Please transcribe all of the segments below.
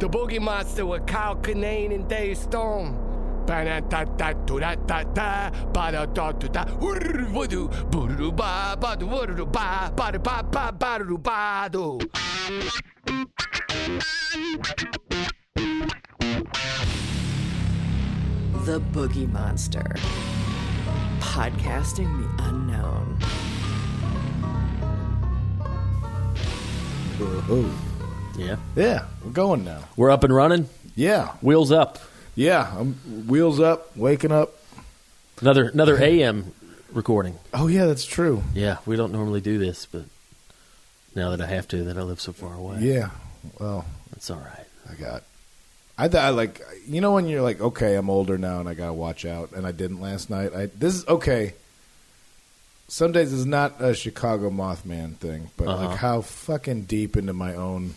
The Boogie Monster with Kyle Kinane and Dave ba-doo-doo-ba-doo. The Boogie Monster. Podcasting the unknown. Yeah. Yeah, we're going now. We're up and running. Yeah, Wheels up. yeah. I'm wheels up, waking up. Another another AM recording. Oh yeah, that's true. Yeah, we don't normally do this, but now that I have to, that I live so far away, Yeah. Well, that's all right. I got. I thought I like you know when you're like okay I'm older now and I gotta watch out and I didn't last night. I this is okay. Some days it's not a Chicago Mothman thing, but Uh-huh. like how fucking deep into my own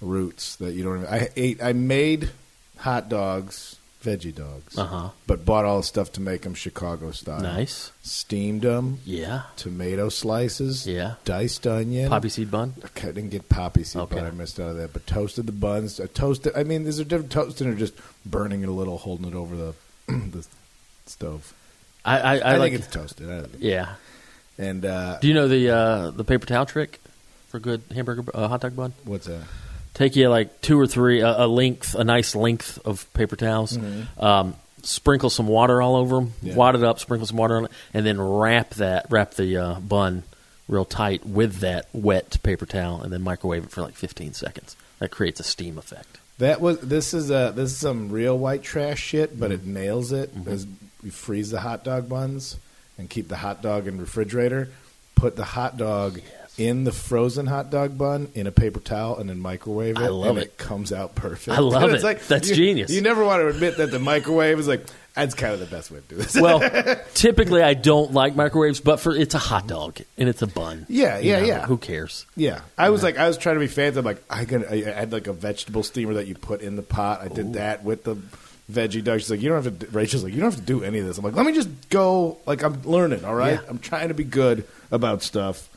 roots that you don't. Even, I ate. I made hot dogs, veggie dogs, Uh huh. but bought all the stuff to make them Chicago style. Nice. Steamed them, Yeah. tomato slices, Yeah. diced onion, Poppy seed bun. Okay, I didn't get poppy seed Okay. butter. I missed out of that. But toasted the buns. I toasted. I mean, these are different toasting or just burning it a little, holding it over the the stove. I I, I, I, like. think it's toasted. I don't- yeah. And uh, Do you know the uh, the paper towel trick for good hamburger uh, hot dog bun? what's that? Take you like two or three a, a length, a nice length of paper towels. Um, sprinkle some water all over them. Mm-hmm. Yeah. Wad it up. Sprinkle some water on it, and then wrap that wrap the uh, bun real tight with that wet paper towel, and then microwave it for like 15 seconds. That creates a steam effect. That was. This is uh This is some real white trash shit, Mm-hmm. but it nails it. Is you freeze the hot dog buns and keep the hot dog in refrigerator. Put the hot dog. In the frozen hot dog bun in a paper towel and then microwave it. I love and it. comes out perfect. I love It's it. That's you- genius. You never want to admit that the microwave is like that's kind of the best way to do this. Well, typically I don't like microwaves, but for it's a hot dog and it's a bun. Yeah, yeah, yeah. Who cares? Yeah, I was like, I was trying to be fancy. I'm like, I can. I had like a vegetable steamer that you put in the pot. I did that with the veggie dog. She's like, you don't have to. do- Rachel's like, you don't have to do any of this. I'm like, let me just go. Like I'm learning. All right, Yeah. I'm trying to be good about stuff.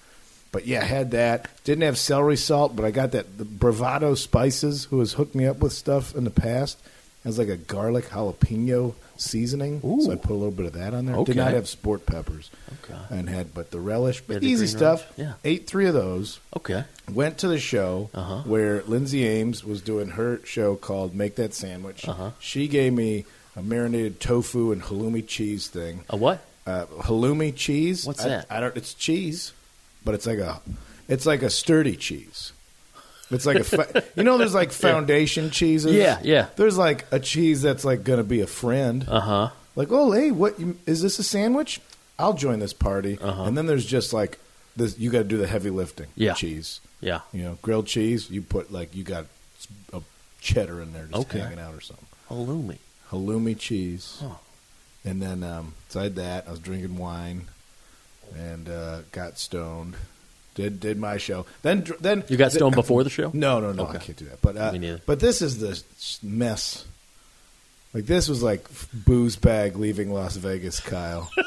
But yeah, I had that. Didn't have celery salt, but I got that the Bravado spices. Who has hooked me up with stuff in the past? It was like a garlic jalapeno seasoning, so I put a little bit of that on there. Okay. Did not have sport peppers, Okay. and had but the relish, but the easy stuff. relish. Yeah. ate three of those Okay. went to the show Uh-huh. where Lindsay Ames was doing her show called Make That Sandwich. Uh-huh. She gave me a marinated tofu and halloumi cheese thing. A what? Uh, halloumi cheese. What's I- that? I don't. It's cheese, but it's like a, it's like a sturdy cheese. It's like a, fa- you know, there's like foundation cheeses. Yeah, yeah. There's like a cheese that's like going to be a friend. Uh huh. Like, oh, hey, what you- is this a sandwich? I'll join this party. Uh-huh. And then there's just like this. You got to do the heavy lifting. Yeah. cheese. Yeah. You know, grilled cheese. You put like you got a cheddar in there just Okay. hanging out or something. Halloumi. Halloumi cheese, Huh. and then um, so I had that. I was drinking wine, and uh, got stoned. Did did my show. Then then You got stoned before the show? No, no, no. I can't do that. But uh, Me neither. but this is the mess. Like this was like booze bag leaving Las Vegas, Kyle.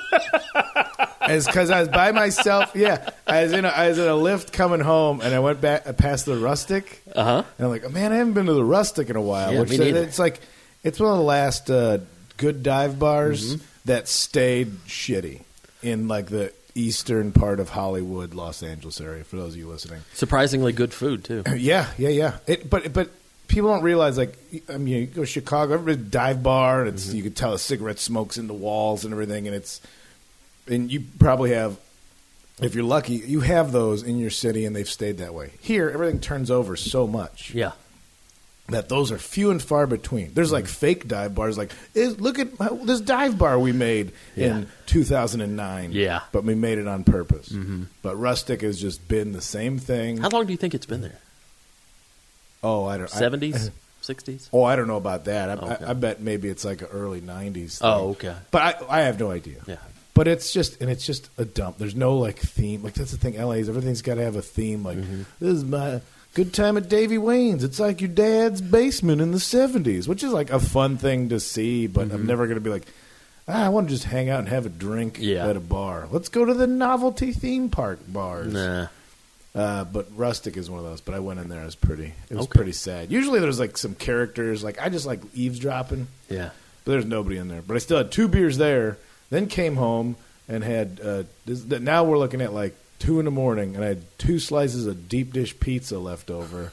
It's because I was by myself. Yeah, I was in a, I was in a lift coming home, and I went back past the Rustic, Uh huh. and I'm like, man, I haven't been to the Rustic in a while. Yeah, which me neither. it's like it's one of the last uh, good dive bars Mm-hmm. that stayed shitty in like the eastern part of Hollywood, Los Angeles area. For those of you listening, Surprisingly good food too. yeah, yeah, yeah. It, but but people don't realize like I mean, you go to Chicago, every dive bar, and it's mm-hmm. you can tell the cigarette smokes in the walls and everything, and it's and you probably have. If you're lucky, you have those in your city, and they've stayed that way. Here, everything turns over so much Yeah. That those are few and far between. There's like fake dive bars, like "Is- look at how- this dive bar we made Yeah. in 2009. Yeah. but we made it on purpose. Mm-hmm. But rustic has just been the same thing. How long do you think it's been there? Oh, I don't. Seventies, sixties. Oh, I don't know about that. I, Okay. I, I bet maybe it's like an early '90s. Oh, okay. But I, I have no idea. Yeah. But it's just and it's just a dump. There's no like theme. Like that's the thing. LA's everything's got to have a theme. Like Mm-hmm. this is my good time at Davey Wayne's. It's like your dad's basement in the '70s, which is like a fun thing to see. But Mm-hmm. I'm never going to be like. Ah, I want to just hang out and have a drink Yeah. at a bar. Let's go to the novelty theme park bars. Nah. Uh, but rustic is one of those. But I went in there. It was pretty. It was Okay. pretty sad. Usually there's like some characters. Like I just like eavesdropping. Yeah. But there's nobody in there. But I still had two beers there. Then came home and had. Uh, this, now we're looking at like two in the morning, and I had two slices of deep dish pizza left over,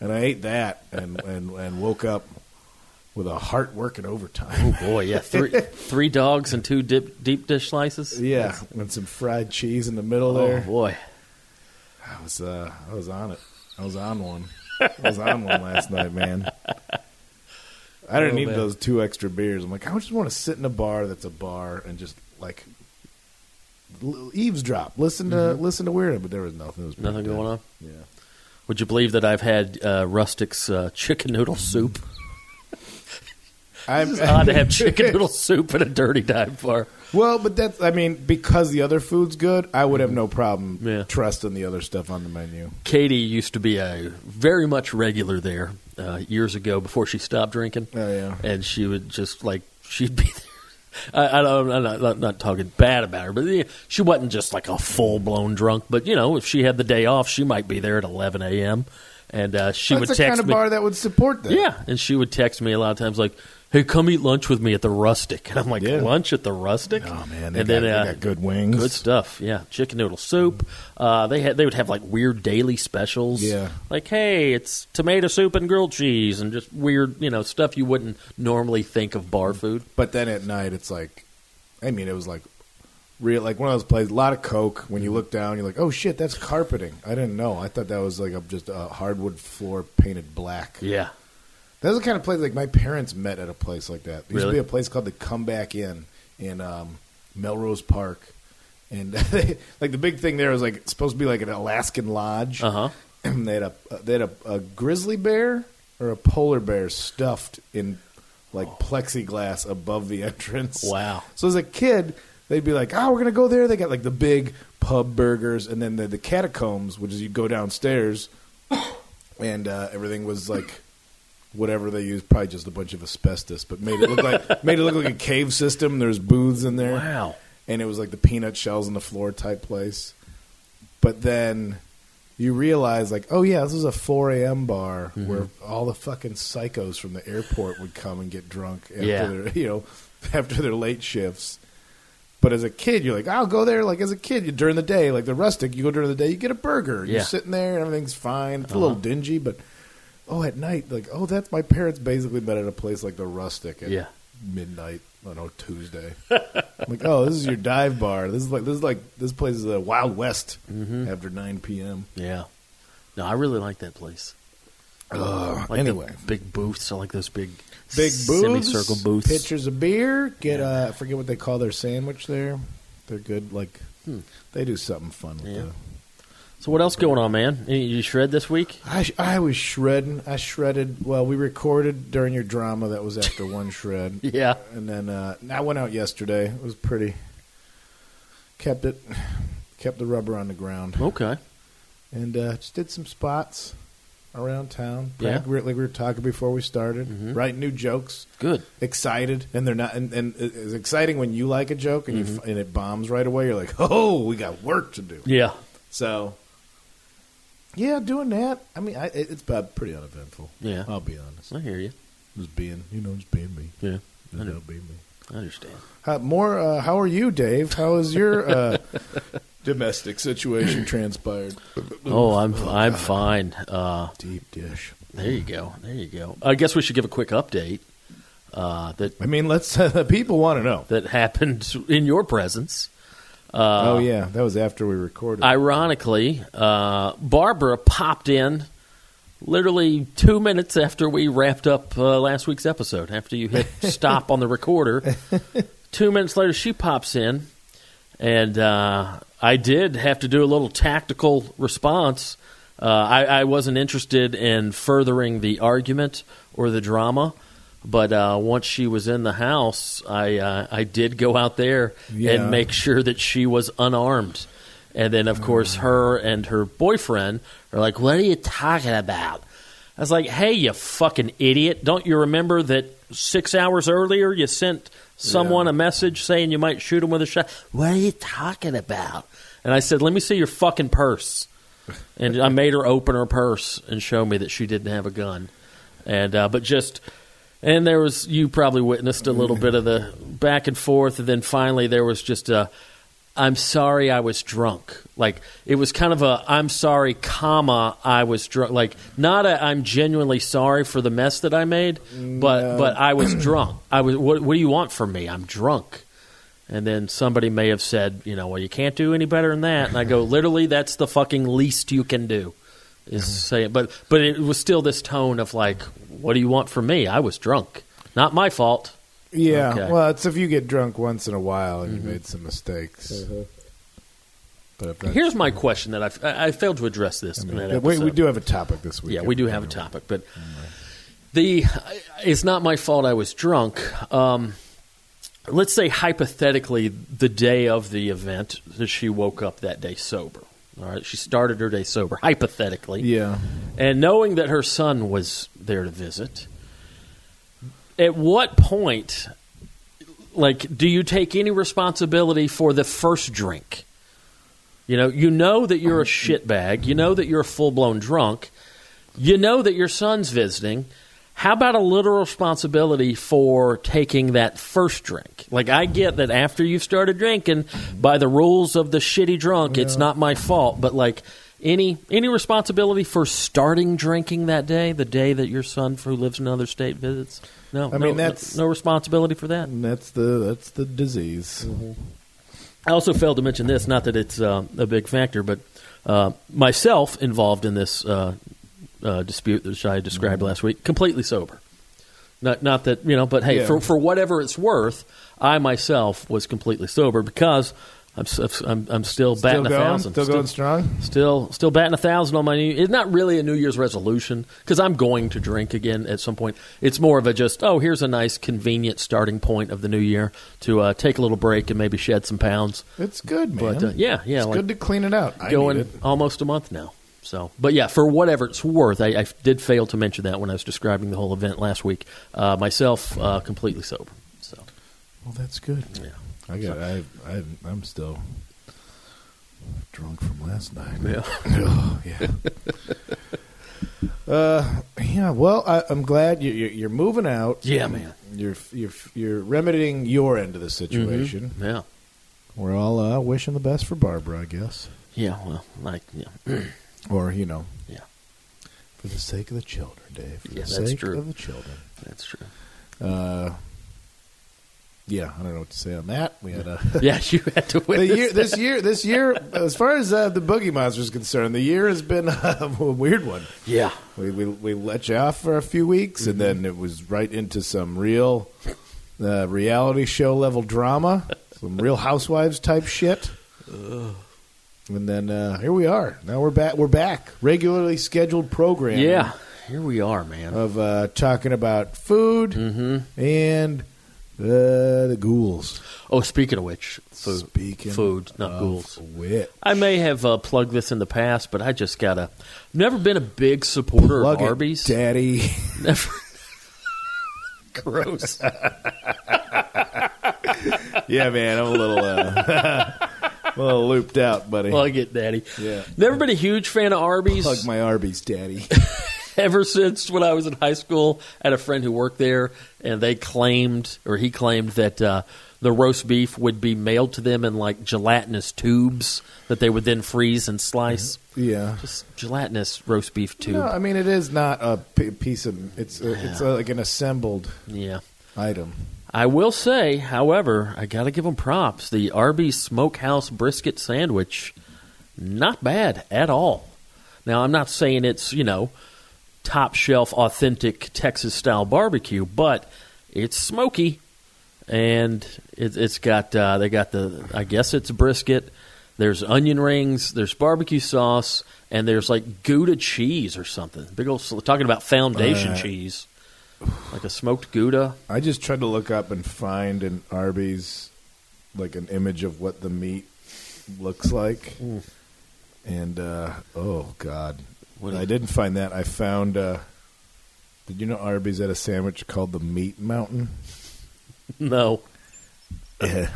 and I ate that and and, and woke up with a heart working overtime. Oh boy, yeah. Three three dogs and two dip, deep dish slices. Yeah, and some fried cheese in the middle Oh there. boy. I was uh, I was on it. I was on one. I was on one last night, man. I didn't Oh, need man. those two extra beers. I'm like, I just want to sit in a bar that's a bar and just like eavesdrop, listen to listen to weird. But there was nothing. It was Mm-hmm. Nothing dead. going on. Yeah. Would you believe that I've had uh, Rustic's uh, chicken noodle soup? I'm It's odd to have chicken noodle soup at a dirty dive bar. Well, but that's I mean because the other food's good, I would have no problem Yeah. trusting the other stuff on the menu. Katie used to be a very much regular there uh, years ago before she stopped drinking. Oh yeah. and she would just like she'd be there. I, I don't, I'm not, not, not talking bad about her, but yeah, she wasn't just like a full blown drunk. But you know, if she had the day off, she might be there at 11 a.m. And uh, she That's would the text kind of me. bar that would support that. yeah, and she would text me a lot of times like, "Hey, come eat lunch with me at the Rustic." And I'm like, Yeah. "Lunch at the Rustic?" Oh man, they, and got, then they uh, got good wings. Good stuff, yeah. Chicken noodle soup. Uh, they had they would have like weird daily specials. Yeah. like hey, it's tomato soup and grilled cheese, and just weird you know stuff you wouldn't normally think of bar food. But then at night, it's like, I mean, it was like real, like one of those places. A lot of coke. When you look down, you're like, oh shit, that's carpeting. I didn't know. I thought that was like a, just a hardwood floor painted black. Yeah, That's the kind of place like my parents met at a place like that. There used Really? to be a place called the Comeback Inn in um, Melrose Park, and they, like the big thing there was like supposed to be like an Alaskan lodge. uh huh. they had a they had a, a grizzly bear or a polar bear stuffed in like plexiglass above the entrance. Wow. So as a kid, they'd be like, "Oh, we're gonna go there." They got like the big pub burgers, and then the, the catacombs, which is you go downstairs, and uh, everything was like whatever they used, probably just a bunch of asbestos, but made it look like made it look like a cave system. There's booths in there Wow. and it was like the peanut shells on the floor type place. But then you realize, like, oh yeah, this was a 4 a.m. bar Mm-hmm. where all the fucking psychos from the airport would come and get drunk after Yeah. their, you know, after their late shifts. But as a kid, you're like, I'll go there. Like as a kid, you, during the day, like the rustic, you go during the day, you get a burger. Yeah. You're sitting there, and everything's fine. It's a Uh-huh. little dingy, but oh, at night, like, oh, that's my parents basically met at a place like the rustic at Yeah. midnight on a Tuesday. I'm like, oh, this is your dive bar. This is like this is like this place is a Wild West Mm-hmm. after 9 p.m. Yeah. No, I really like that place. Ugh, Like anyway, big booths. I like those big, big booths, semicircle booths. pitchers of beer. Get uh, I forget what they call their sandwich there. They're good. Like Hmm. they do something fun. With Yeah. the, So what else going on, man? You- You shred this week? I sh- I was shredding. I shredded. Well, we recorded during your drama. That was after one shred. Yeah. and then uh, I went out yesterday. It was pretty. Kept it, kept the rubber on the ground, Okay. and uh, just did some spots around town. Yeah. Like we, like we were talking before we started, Mhm. writing new jokes. Good. Excited, and they're not. And, and it's exciting when you like a joke and you Mm-hmm. f- and it bombs right away. You're like, oh, we got work to do. Yeah. So, yeah, doing that. I mean, I, it- it's pretty uneventful. Yeah. I'll be honest. I hear you. Just being, you know, just being me. Yeah. Just I know. being me. I understand. Uh, more. Uh, how are you, Dave? How is your uh, domestic situation transpired? Oh, I'm I'm fine. Uh, Deep dish. there you go. There you go. I guess we should give a quick update uh, that I mean, let's. Uh, people want to know. that happened in your presence. Uh, oh yeah, that was after we recorded. Ironically, uh, Barbara popped in literally two minutes after we wrapped up uh, last week's episode. After you hit stop on the recorder, two minutes later she pops in, and uh, I did have to do a little tactical response. Uh, I, I wasn't interested in furthering the argument or the drama. But uh, once she was in the house, I uh, I did go out there Yeah. and make sure that she was unarmed. And then, of course, her and her boyfriend are like, What are you talking about? I was like, Hey, you fucking idiot. Don't you remember that six hours earlier you sent someone Yeah. a message saying you might shoot him with a shot? What are you talking about? And I said, Let me see your fucking purse. and I made her open her purse and show me that she didn't have a gun, and uh, but just. And there was you probably witnessed a little bit of the back and forth, and then finally there was just a, I'm sorry I was drunk. Like it was kind of a I'm sorry, comma I was drunk. Like not a I'm genuinely sorry for the mess that I made, but but I was drunk. I was. What, what do you want from me? I'm drunk. And then somebody may have said, you know, well, you can't do any better than that. And I go, literally, that's the fucking least you can do, is mm-hmm. say it. But but it was still this tone of like, what do you want from me? I was drunk. Not my fault. Yeah, Okay. well, it's if you get drunk once in a while and you mm-hmm. made some mistakes. Mm-hmm. But if that's, Here's my question that I've, I, I failed to address this in that we, we do have a topic this week. Yeah, we do have a topic, but the it's not my fault. I was drunk. Um, let's say hypothetically, the day of the event, that she woke up that day sober. All right, she started her day sober. Hypothetically, Yeah, and knowing that her son was there to visit, at what point, like, do you take any responsibility for the first drink? You know, you know that you're a um, shitbag. You know that you're a full blown drunk. You know that your son's visiting. How about a little responsibility for taking that first drink? Like, I get that after you've started drinking, by the rules of the shitty drunk, it's not my fault. But like, any any responsibility for starting drinking that day, the day that your son who lives in another state visits? No, I no- mean, that's- no, no responsibility for that. and that's the that's the disease. I also failed to mention this, not that it's uh, a big factor, but uh, myself involved in this uh, uh, dispute that I described last week, completely sober. Not, not that you know, but hey, Yeah. for for whatever it's worth, I myself was completely sober because I'm I'm, I'm still batting Still a thousand, still going strong. Still, still batting a thousand on my new. It's not really a New Year's resolution because I'm going to drink again at some point. It's more of a just, oh, here's a nice, convenient starting point of the new year to uh, take a little break and maybe shed some pounds. It's good, man. But uh, yeah, yeah, it's like good to clean it out. I going it. almost a month now. So, but yeah, for whatever it's worth, I, I did fail to mention that when I was describing the whole event last week. Uh, myself, uh, completely sober. So, Well, that's good. yeah. I got. I, I. I'm still drunk from last night. Yeah. oh, yeah. uh, yeah. Well, I, I'm glad you, you, you're moving out. Yeah, man. You're you're you're remedying your end of the situation. Yeah. We're all uh, wishing the best for Barbara, I guess, Yeah. Well, like, yeah. or you know, Yeah. for the sake of the children, Dave. For Yeah, the that's sake true. of the children. That's true. Uh, yeah, I don't know what to say on that. We had a. Yeah, you had to witness year, this year, this year, as far as uh, the Boogie Monster is concerned, the year has been uh, a weird one. Yeah. We, we we let you off for a few weeks, and then it was right into some real uh, reality show level drama, some Real Housewives type shit. And then uh, here we are. Now we're back. We're back. Regularly scheduled program. Yeah. Here we are, man. Of uh, talking about food Mm-hmm. and uh, the ghouls. Oh, speaking of which, food, Speaking food, not of ghouls. Wit. I may have uh, plugged this in the past, but I just gotta. Never been a big supporter Plug of it, Arby's. Daddy. Never. Gross. yeah, man, I'm a little, uh, a little looped out, buddy. Plug it, Daddy. Yeah. Never been a huge fan of Arby's. Plug my Arby's, Daddy. ever since when I was in high school. I had a friend who worked there, and they claimed, or he claimed, that uh, the roast beef would be mailed to them in like gelatinous tubes that they would then freeze and slice. Yeah. Just gelatinous roast beef tube. No, I mean it is not a piece of. It's uh, it's uh, like an assembled yeah. item. I will say, however, I got to give them props. The Arby's Smokehouse brisket sandwich, not bad at all. Now, I'm not saying it's, you know, top shelf, authentic Texas style barbecue, but it's smoky. And it, it's got, uh, they got the, I guess it's brisket. There's onion rings, there's barbecue sauce, and there's like Gouda cheese or something. Big old, talking about foundation Uh, cheese. Like a smoked Gouda. I just tried to look up and find an Arby's, like an image of what the meat looks like, Mm. and uh, oh god, What I didn't find that. I found. Uh, did you know Arby's had a sandwich called the Meat Mountain? No. Yeah.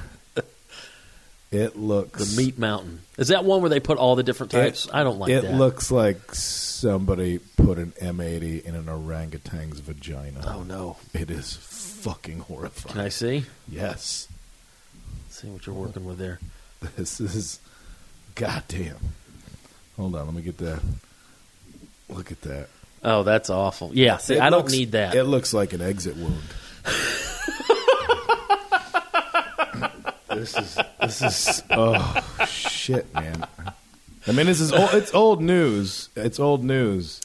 It looks The Meat Mountain. Is that one where they put all the different types? I don't like it that. looks like somebody put an M80 in an orangutan's vagina. Oh no! It is fucking horrifying. Can I see? Yes. See what you're working with there. This is goddamn. Hold on, let me get that. Look at that. Oh, that's awful. Yeah, see, It I don't need that. It looks like an exit wound. this is this is oh shit, man. I mean, this is old, it's old news. It's old news.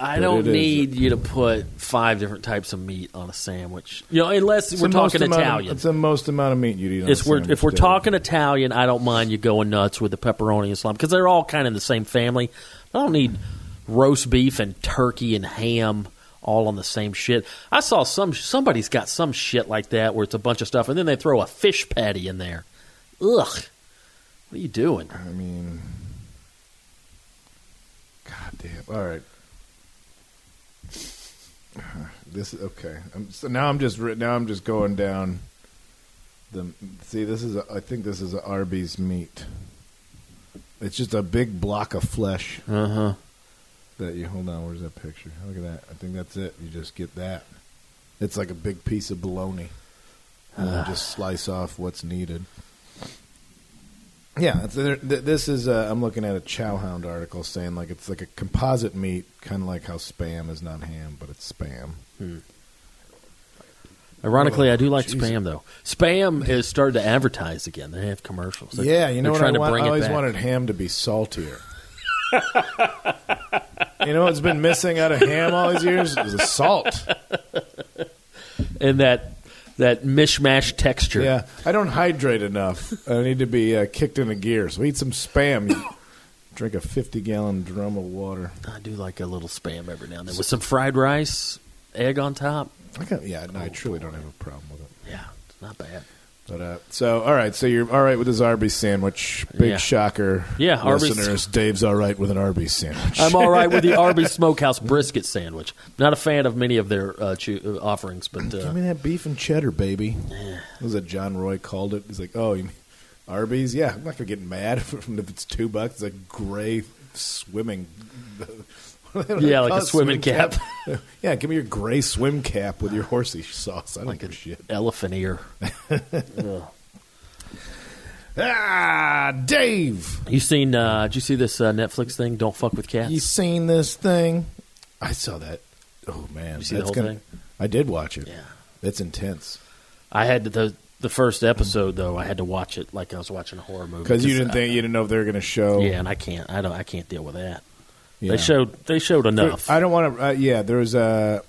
I don't it is- need you to put five different types of meat on a sandwich. You know, unless It's we're talking amount of- Italian. it's the most amount of meat you'd eat. On It's a we're, sandwich, if we're Dave. talking Italian, I don't mind you going nuts with the pepperoni and salami because they're all kind of the same family. I don't need roast beef and turkey and ham all on the same shit. I saw some somebody's got some shit like that where it's a bunch of stuff and then they throw a fish patty in there. Ugh, what are you doing? I mean, god damn. All right. This is okay. I'm, so now I'm just now I'm just going down. The see, this is a, I think this is a Arby's meat. It's just a big block of flesh Uh huh. That you hold on. Where's that picture? Look at that. I think that's it. You just get that. It's like a big piece of bologna, and then just slice off what's needed. Yeah, this is. Uh, I'm looking at a Chowhound article saying like it's like a composite meat, kind of like how spam is not ham, but it's spam. Ironically, I do like spam though. Spam is started to advertise again. They have commercials. They're- yeah, you know what trying I to want? bring I always back. wanted ham to be saltier. you know what's been missing out of ham all these years is the salt. and that that mishmash texture. Yeah, I don't hydrate enough. I need to be uh, kicked into gear. So eat some spam. Drink a 50 gallon drum of water. I do like a little spam every now and then with some fried rice, egg on top. I got, yeah, no, I truly don't have a problem with it. Yeah, it's not bad. But uh, so, all right. So you're all right with his Arby's sandwich. Big Yeah. shocker. Yeah, Arby's- listeners. Dave's all right with an Arby's sandwich. I'm all right with the Arby's Smokehouse brisket sandwich. Not a fan of many of their uh, uh, offerings, but Give uh, me that beef and cheddar, baby. What was that John Roy called it? He's like, oh, you mean Arby's? Yeah, I'm not gonna get mad if it's two bucks. It's like gray swimming. What do they Yeah, like a swimming cap. yeah, give me your gray swim cap with your horsey sauce. I don't like give a shit. elephant ear. Ah, Dave, You seen? Uh, did you see this uh, Netflix thing? Don't fuck with cats. you seen this thing? I saw that. Oh man, You see the whole gonna. thing? I did watch it. Yeah. It's intense I had to, the the first episode though. I had to watch it like I was watching a horror movie because you didn't I- think you didn't know if they were going to show. Yeah, and I can't. I don't. I can't deal with that. Yeah. They showed. They showed enough. I don't want to. Uh, yeah, there's uh,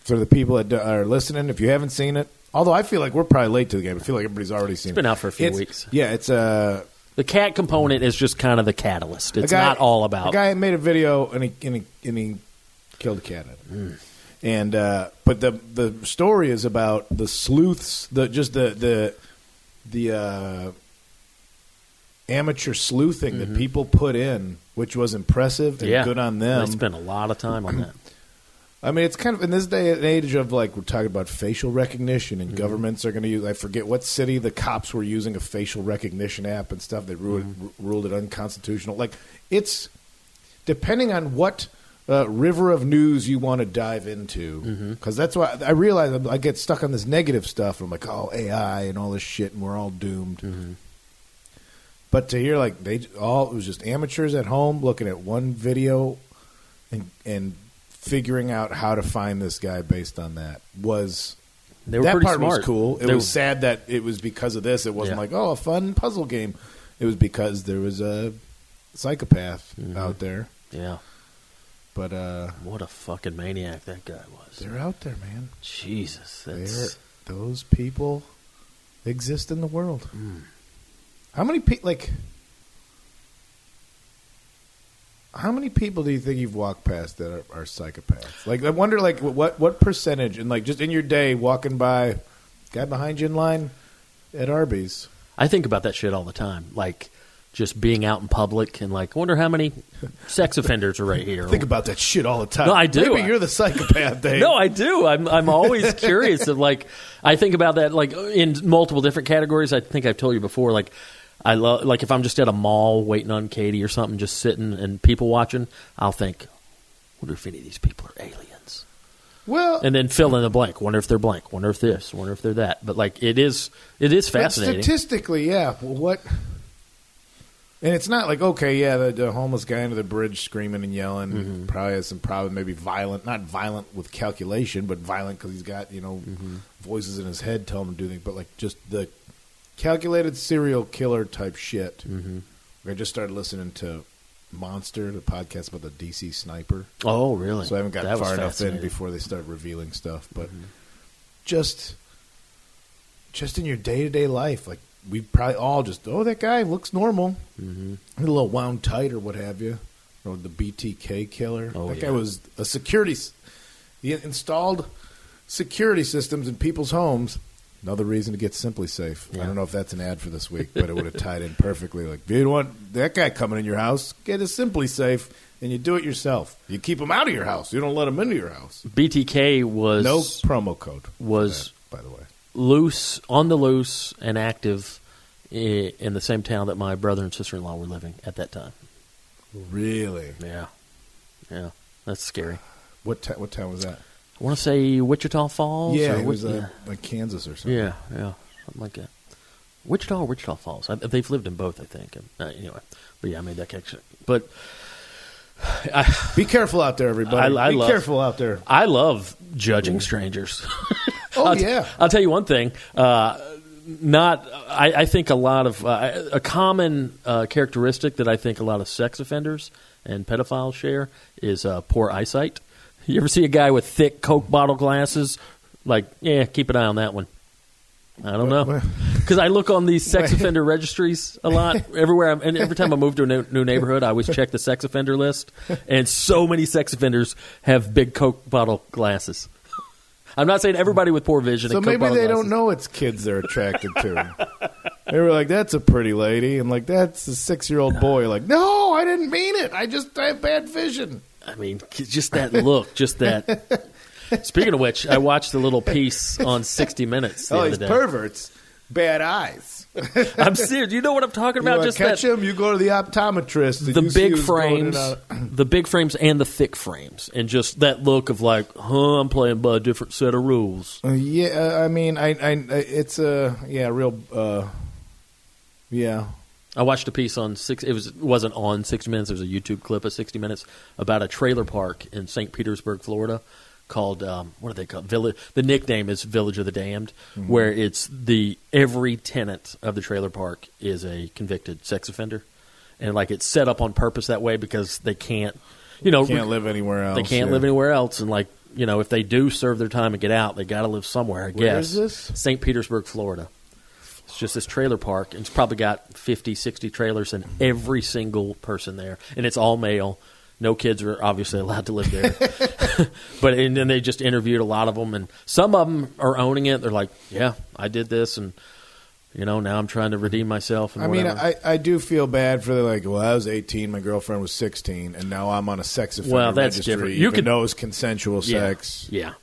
for the people that are listening. If you haven't seen it, although I feel like we're probably late to the game. I feel like everybody's already seen. It's been it. out for a few It's- weeks. Yeah, it's uh, the cat component is just kind of the catalyst. It's guy, not all about. A guy made a video and he and he, and he killed a cat. In it. And uh, but the the story is about the sleuths. The just the the the uh, amateur sleuthing that people put in, which was impressive and Mm-hmm. yeah, good on them. They spent a lot of time on that. I mean, it's kind of in this day and age of like we're talking about facial recognition, and Mm-hmm. governments are going to use. I forget what city the cops were using a facial recognition app and stuff. They ruled, Mm-hmm. r- ruled it unconstitutional. Like it's depending on what uh, river of news you want to dive into, Mm-hmm. because that's why I realize I get stuck on this negative stuff. I'm like, oh, AI and all this shit, and we're all doomed. But to hear like they all it was just amateurs at home looking at one video and and figuring out how to find this guy based on that was They were that pretty part smart. was cool. It They was were- sad that it was because of this. It wasn't Yeah. like oh a fun puzzle game. It was because there was a psychopath Mm-hmm. out there. Yeah. But uh, What a fucking maniac that guy was. they're out there, man. Jesus, those people exist in the world. Hmm. How many people like? How many people do you think you've walked past that are, are psychopaths? Like, I wonder, like, what what percentage, and like, just in your day, walking by, guy behind you in line at Arby's. I think about that shit all the time. Like just being out in public and like, I wonder how many sex offenders are right here. Think about that shit all the time. No, I do. Maybe you're the psychopath, Dave. No, I do. I'm I'm always curious of like I think about that like in multiple different categories. I think I've told you before. Like I love like if I'm just at a mall waiting on Katie or something, just sitting and people watching, I'll think, wonder if any of these people are aliens, well, and then fill in the blank. Wonder if they're blank. Wonder if this. Wonder if they're that. But like it is it is fascinating. statistically, yeah. Well, what? And it's not like okay, yeah, the, the homeless guy under the bridge screaming and yelling Mm-hmm. probably has some problem, maybe violent, not violent with calculation, but violent because he's got you know Mm-hmm. voices in his head telling him to do things. But like just the calculated serial killer type shit. Mm-hmm. I just started listening to Monster, the podcast about the DC sniper. oh, really? So I haven't got That far enough in. Mm-hmm. before they start revealing stuff. But just, just in your day to day life, like we probably all just, oh, that guy looks normal, mm-hmm. a little wound tight or what have you, or the BTK killer. Oh, that yeah. guy was a security. He installed security systems in people's homes. Another reason to get SimpliSafe. I don't know if that's an ad for this week, but it would have tied in perfectly. Like, if you want that guy coming in your house, get a SimpliSafe, and you do it yourself. You keep him out of your house. You don't let him into your house. BTK was No promo code. was- that, by the way. loose, on the loose, and active in the same town that my brother and sister in law were living at that time. Really? Yeah, yeah, that's scary. What ta- what town was that? I want to say Wichita Falls. yeah, or it was Wi- uh, like Kansas or something. yeah, yeah, something like that. Wichita or Wichita Falls. I, they've lived in both, I think. Uh, anyway, but yeah, I made that connection. But I, Be careful out there, everybody. I- I Be love- careful out there. I love judging strangers. Oh I'll, yeah. I'll tell you one thing. Uh, not, I, I think a lot of uh, a common uh, characteristic that I think a lot of sex offenders and pedophiles share is uh, poor eyesight. You ever see a guy with thick Coke bottle glasses? Like, yeah, keep an eye on that one. I don't know because I look on these sex offender registries a lot everywhere. I'm, and every time I move to a new, new neighborhood, I always check the sex offender list, and so many sex offenders have big Coke bottle glasses. I'm not saying everybody with poor vision. So maybe they glasses. don't know it's kids they're attracted to. they were like, "That's a pretty lady," and like, "That's a six-year-old boy." Like, no, I didn't mean it. I just I have bad vision. I mean, just that look, just that. Speaking of which, I watched a little piece on 60 Minutes the oh, these day. perverts, bad eyes. I'm serious. You know what I'm talking about? Just catch that, them, you go to the optometrist. the big frames, and the big frames and the thick frames, and just that look of like, huh, I'm playing by a different set of rules. Uh, yeah, uh, I mean, I, I, it's a yeah, real, uh, yeah. I watched a piece on six. It was it wasn't on 60 Minutes. It was a YouTube clip of 60 Minutes about a trailer park in St. Petersburg, Florida, called um, what are they called? Village. The nickname is Village of the Damned, where it's the every tenant of the trailer park is a convicted sex offender, and like it's set up on purpose that way because they can't, you know, Can't live anywhere else. they can't yeah. live anywhere else, and like you know, if they do serve their time and get out, they got to live somewhere. I Where guess is this? St. Petersburg, Florida. It's just this trailer park, and it's probably got 50, 60 trailers, and every single person there, and it's all male. No kids are obviously allowed to live there, but and then they just interviewed a lot of them, and some of them are owning it. They're like, "Yeah, I did this, and you know, now I'm trying to redeem myself." And I mean, whatever." I, I do feel bad for the like. Well, I was 18, my girlfriend was 16, and now I'm on a sex offender Well, that's registry. different. You even could- though it's consensual sex. Yeah.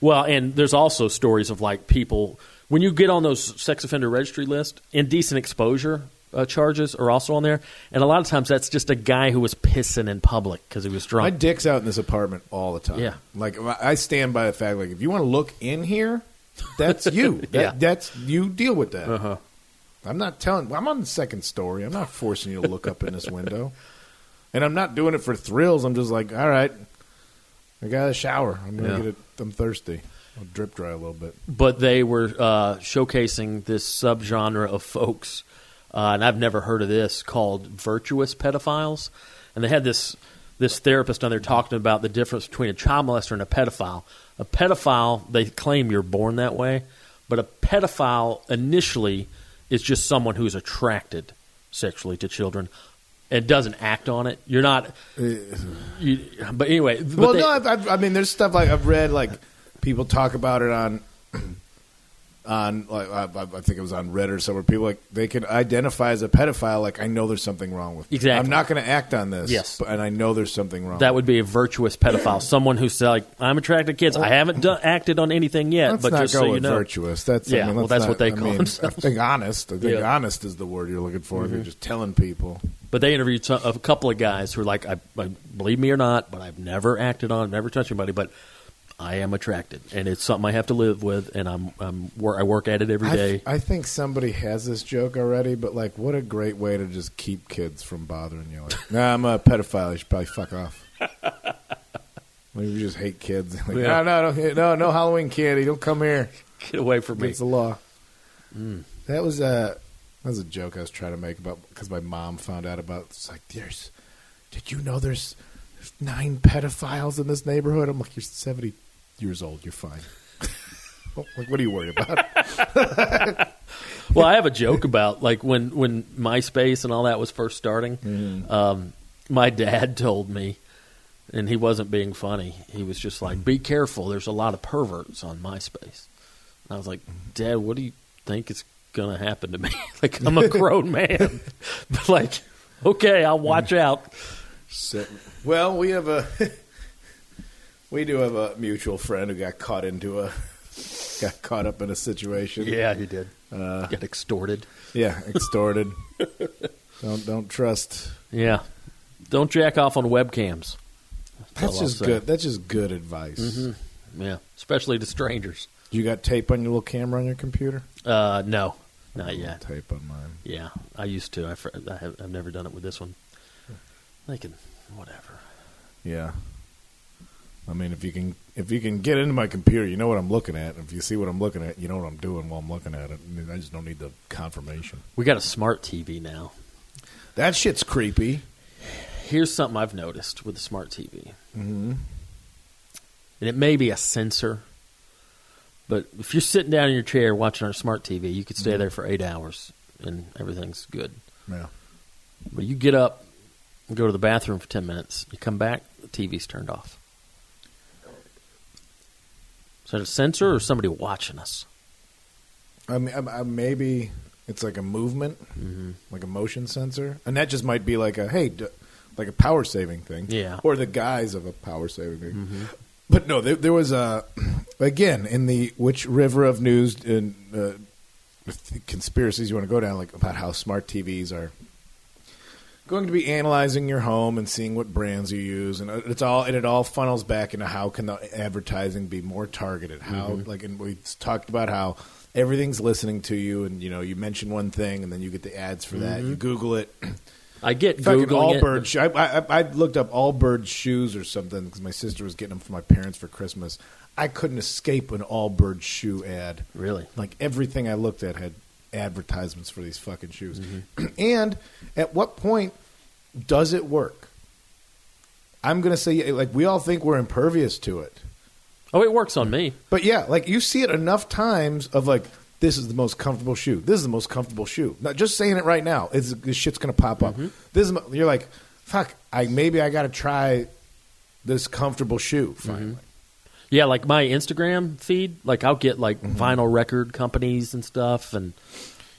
Well, and there's also stories of like people when you get on those sex offender registry list, indecent exposure uh, charges are also on there, and a lot of times that's just a guy who was pissing in public because he was drunk. My dick's out in this apartment all the time. Yeah. like I stand by the fact, like if you want to look in here, that's you. That, Yeah. that's you. Deal with that. Uh-huh. I'm not telling. I'm on the second story. I'm not forcing you to look up in this window, and I'm not doing it for thrills. I'm just like, all right, I got a shower. I'm gonna Yeah. get it. I'm thirsty. I'll drip dry a little bit. But they were uh, showcasing this subgenre of folks, uh, and I've never heard of this called virtuous pedophiles. And they had this this therapist on there talking about the difference between a child molester and a pedophile. A pedophile, they claim you're born that way, but a pedophile initially is just someone who's attracted sexually to children and doesn't act on it. You're not. You, but anyway, but well, they- no, I've, I've, I mean, there's stuff like I've read, like people talk about it on on like I, I I think it was on Reddit or somewhere. People like they can identify as a pedophile. Like I know there's something wrong with. me. Exactly. I'm not going to act on this. Yes. but, and I know there's something wrong. That would be a virtuous pedophile, someone who's like, "I'm attracted to kids. I haven't done, acted on anything yet, Let's but not just go so you know." virtuous. That's Yeah, I mean, well, that's not- what they I call mean, themselves. I think honest. I think Yeah. Mm-hmm. honest is the word you're looking for. If you're just telling people. But they interviewed a couple of guys who are like, I, I believe me or not, but I've never acted on, never touched anybody, but I am attracted, and it's something I have to live with, and I'm, I'm wor- I work at it every I, day. I think somebody has this joke already, but like, what a great way to just keep kids from bothering you. Like, nah, I'm a pedophile. You should probably fuck off. Maybe you just hate kids. Like, Yeah. no, no, no, no, no Halloween candy. Don't come here. Get away from me. It's the law. Mm. That was a that was a joke I was trying to make about because my mom found out about. It's like, there's. Did you know there's nine pedophiles in this neighborhood? I'm like, you're 70 years old. You're fine. like, what are you worried about? well, I have a joke about like when when MySpace and all that was first starting. Mm-hmm. Um, my dad told me, and he wasn't being funny. He was just like, "Be careful. There's a lot of perverts on MySpace." And I was like, "Dad, what do you think is going to happen to me? like, I'm a grown man, but like, okay, I'll watch out." Well, we have a we do have a mutual friend who got caught into a got caught up in a situation. Yeah, he did. Uh, Got extorted. yeah, extorted. don't don't trust. Yeah, don't jack off on webcams. That's I'll just good. That's just good advice. Yeah, especially to strangers. You got tape on your little camera on your computer? Uh, no, not yet. Tape on mine. Yeah, I used to. I, I have, I've never done it with this one. They can, whatever. Yeah. I mean, if you can if you can get into my computer, you know what I'm looking at. If you see what I'm looking at, you know what I'm doing while I'm looking at it. I, mean, I just don't need the confirmation. We got a smart TV now. That shit's creepy. Here's something I've noticed with the smart TV, mm-hmm. and it may be a sensor, but if you're sitting down in your chair watching our smart TV, you could stay there for eight hours and everything's good. Yeah. But you get up, and go to the bathroom for ten minutes, you come back, the TV's turned off. Is that a sensor or somebody watching us? I mean, I, I, maybe it's like a movement, Mm-hmm. like a motion sensor, and that just might be like a hey, d- like a power saving thing, Yeah. or the guise of a power saving thing. But no, there, there was a again in the which river of news and uh, conspiracies you want to go down, like about how smart TVs are going to be analyzing your home and seeing what brands you use, and uh, it's all and it all funnels back into how can the advertising be more targeted? How mm-hmm. like and we talked about how everything's listening to you, and you know you mention one thing, and then you get the ads for that. You mm-hmm. Google it. I get Fucking Googling it, Allbirds. sho- I, I, I looked up Allbirds shoes or something because my sister was getting them for my parents for Christmas. I couldn't escape an Allbirds shoe ad. Really? Like everything I looked at had advertisements for these fucking shoes. Mm-hmm. and at what point does it work? I'm going to say, like, we all think we're impervious to it. Oh, it works on me. But yeah, like you see it enough times of like this is the most comfortable shoe. This is the most comfortable shoe. Not just saying it right now. It's, this shit's gonna pop up. Mm-hmm. This is you're like, fuck. I maybe I got to try this comfortable shoe Mm-hmm. Yeah, like my Instagram feed, like I'll get like Mm-hmm. vinyl record companies and stuff, and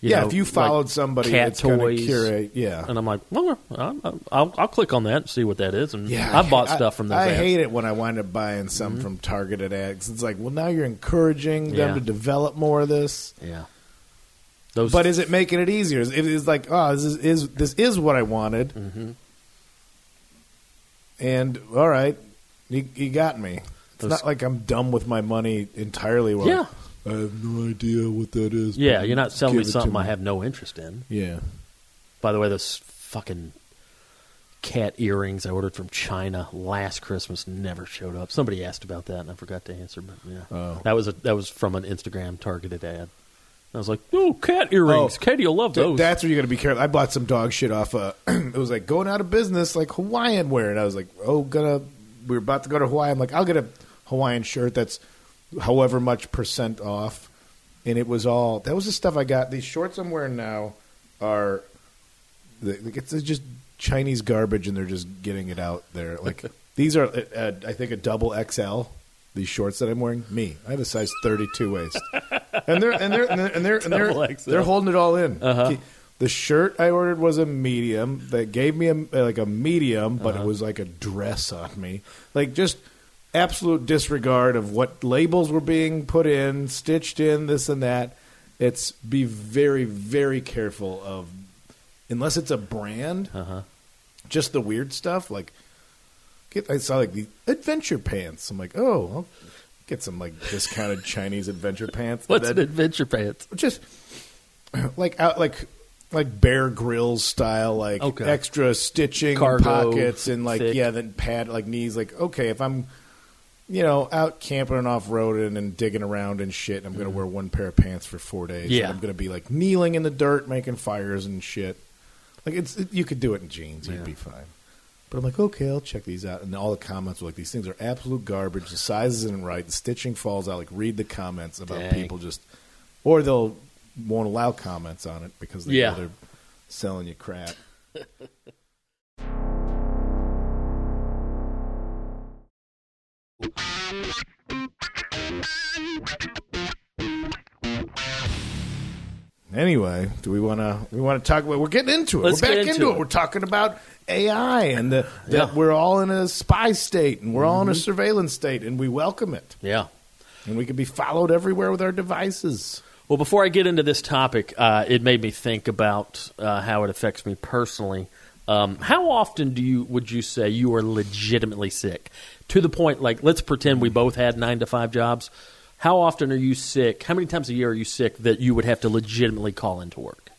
you yeah, know, if you like followed somebody cat toys, curate, yeah, and I'm like, well, I'll, I'll, I'll click on that and see what that is, and yeah. I've bought I- stuff from those. I ads. hate it when I wind up buying some from targeted ads. It's like, well, now you're encouraging them Yeah. to develop more of this. Yeah, those. But is it making it easier? It is like, oh, this is, is this is what I wanted, Mm-hmm. and all right, you, you got me. It's Those- not like I'm dumb with my money entirely. Well, Yeah. I have no idea what that is. yeah, you're not selling me give it to something I have no interest in. Yeah, By the way, those fucking cat earrings I ordered from China last Christmas never showed up. Somebody asked about that, and I forgot to answer. But yeah, Oh. that was a that was from an Instagram targeted ad. I was like, "Oh, cat earrings! Oh. Katie will love Th- those." that's where you got to be careful. I bought some dog shit off. Uh, it was like going out of business, like Hawaiian wear, and I was like, oh, gonna. We were about to go to Hawaii. I'm like, I'll get a Hawaiian shirt that's however much percent off, and it was all that was the stuff I got. These shorts I'm wearing now are, like, it's just Chinese garbage, and they're just getting it out there. Like these are, uh, I think, a double XL. These shorts that I'm wearing, me, I have a size 32 waist. and they're and they're and they're and they're, and they're, they're holding it all in. Uh-huh. The shirt I ordered was a medium. They gave me a like a medium, but Uh-huh. it was like a dress on me. Like just absolute disregard of what labels were being put in, stitched in, this and that. It's be very very careful of unless it's a brand, Uh-huh. just the weird stuff like get I saw like the adventure pants. I'm like, "Oh, I'll get some like discounted Chinese adventure pants." What's that, an adventure pants? just like out like like Bear Grylls style, like Okay. extra stitching Cargo, pockets and like thick. yeah, then pad like knees. Like okay, if I'm you know out camping and off roading and digging around and shit, and I'm gonna wear one pair of pants for four days. Mm-hmm. Yeah. and I'm gonna be like kneeling in the dirt making fires and shit. Like it's it, you could do it in jeans, you'd Yeah. be fine. But I'm like, okay, I'll check these out. And all the comments were like, these things are absolute garbage. The size isn't right. The stitching falls out. Like, read the comments about Dang. people just, or they'll won't allow comments on it because they Yeah. they're selling you crap. Anyway, do we want to we want to talk about? We're getting into it. Let's we're back into, into it. it. We're talking about AI and the, that Yeah. Mm-hmm. we're all in a spy state and we're all in a surveillance state and we welcome it Yeah. and we can be followed everywhere with our devices. Well, before I get into this topic, uh, it made me think about uh, how it affects me personally. Um, how often do you would you say you are legitimately sick to the point like let's pretend we both had nine to five jobs? How often are you sick? How many times a year are you sick that you would have to legitimately call into work?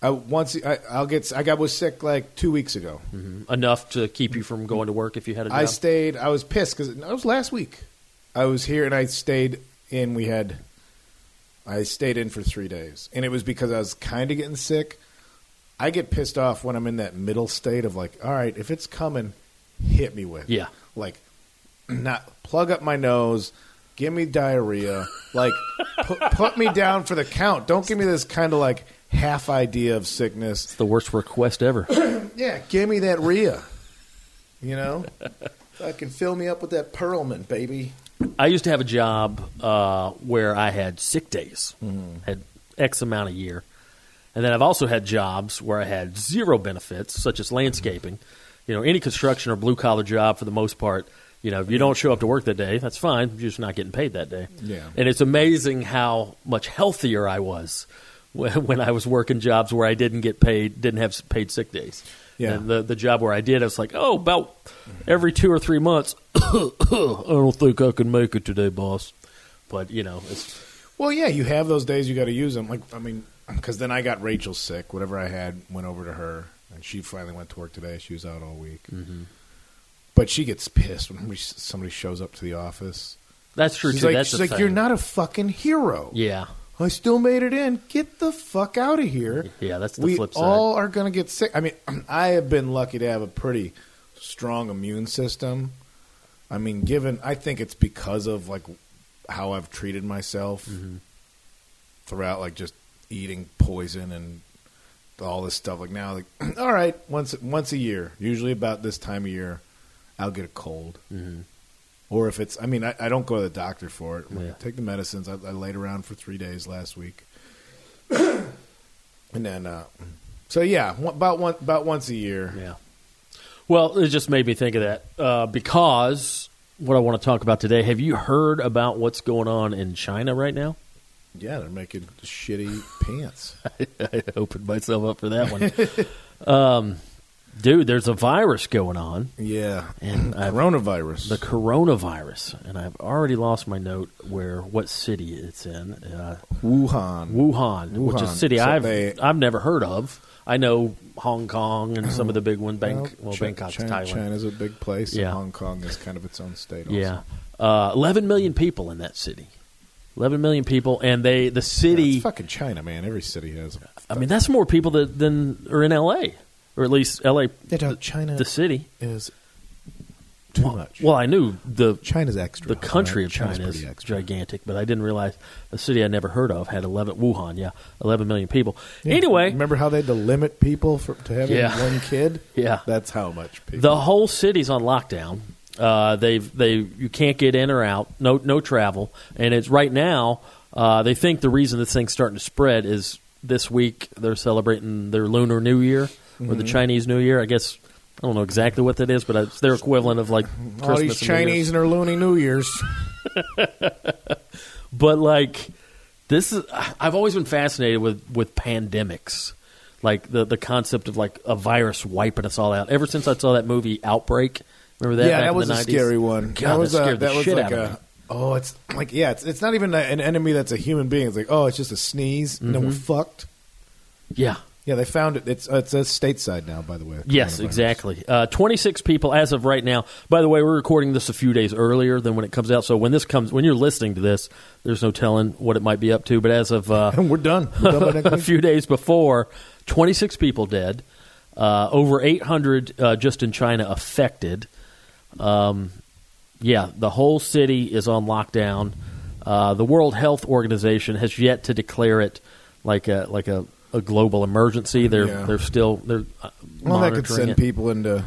I once I, I'll get I got was sick like two weeks ago. Mm-hmm. Enough to keep you from going to work if you had a job? I stayed. I was pissed because it was last week. I was here and I stayed in. We had. I stayed in for three days, and it was because I was kind of getting sick. I get pissed off when I'm in that middle state of like, all right, if it's coming, hit me with. Yeah. Like, not plug up my nose, give me diarrhea, like put, put me down for the count. Don't give me this kind of like half idea of sickness. It's the worst request ever. Yeah, give me that Rhea. You know, I can fill me up with that Perlman, baby. I used to have a job uh, where I had sick days, had X amount a year, and then I've also had jobs where I had zero benefits, such as landscaping. You know, any construction or blue collar job for the most part. You know, if you don't show up to work that day, that's fine. You're just not getting paid that day. Yeah. And it's amazing how much healthier I was when when I was working jobs where I didn't get paid, didn't have paid sick days. Yeah. And the the job where I did, I was like, oh, about every two or three months. I don't think I can make it today, boss. But you know, it's Well, yeah, you have those days you got to use them. Like, I mean, because then I got Rachel sick. Whatever I had went over to her, and she finally went to work today. She was out all week. Mm-hmm. But she gets pissed when somebody shows up to the office. that's true She's too. like, that's she's like thing. you're not a fucking hero. Yeah, I still made it in. Get the fuck out of here. Yeah, that's the we flip side. all are going to get sick. I mean, I have been lucky to have a pretty strong immune system. I mean, given I think it's because of like how I've treated myself Mm-hmm. throughout, like just eating poison and all this stuff. Like now, like all right, once once a year, usually about this time of year, I'll get a cold. Mhm. Or if it's, I mean, I, I don't go to the doctor for it. Yeah. Take the medicines. I, I laid around for three days last week, and then, uh, so yeah, about one about once a year. yeah. Well, it just made me think of that uh, because what I want to talk about today. Have you heard about what's going on in China right now? Yeah, they're making shitty pants. I opened myself up for that one. um, dude, there's a virus going on, Yeah, and I've, coronavirus. the coronavirus, and I've already lost my note where what city it's in. Uh, Wuhan. Wuhan, which is a city So I've they- I've never heard of. I know Hong Kong and some of the big ones. Bank, well, Chi- Bangkok's China, Thailand. China's a big place. Yeah. Hong Kong is kind of its own state. Also. Yeah, uh, eleven million people in that city. Eleven million people, and they the Yeah, city. it's fucking China, man. Every city has. I mean, that's more people that, than are in L.A. or at least L.A. Yeah, China the city. is too much. Well, I knew the China's extra. the country right? of China China's is gigantic, but I didn't realize the city I never heard of had eleven. Wuhan, yeah, eleven million people. Yeah. Anyway, remember how they had to limit people for, to having Yeah. one kid? Yeah. that's how much people. the whole city's on lockdown. Uh, they've they you can't get in or out, no no travel, and it's right now. Uh, they think the reason this thing's starting to spread is this week they're celebrating their Lunar New Year or Mm-hmm. the Chinese New Year. I guess I don't know exactly what that is, but it's their equivalent of like Christmas. All these and New Chinese and their loony New Year's. but like this is I've always been fascinated with with pandemics. Like the the concept of like a virus wiping us all out. Ever since I saw that movie Outbreak, remember that? yeah, back that in was the a 90s? scary one. God, that was that a, that was shit like a. Oh, it's like yeah, it's it's not even a, an enemy that's a human being. It's like oh, it's just a sneeze. No, Mm-hmm. we're fucked. Yeah. Yeah, they found it. It's it's a stateside now, by the way. Yes, exactly. Uh, 26 people as of right now. By the way, we're recording this a few days earlier than when it comes out. So when this comes, when you're listening to this, there's no telling what it might be up to. But as of uh, And we're done. We're done a few days before, 26 people dead, uh, over 800 uh, just in China affected. Um, yeah, the whole city is on lockdown. Uh, the World Health Organization has yet to declare it like a like a, a global emergency. They're Yeah. they're still they're uh, Well, that could send it. people into a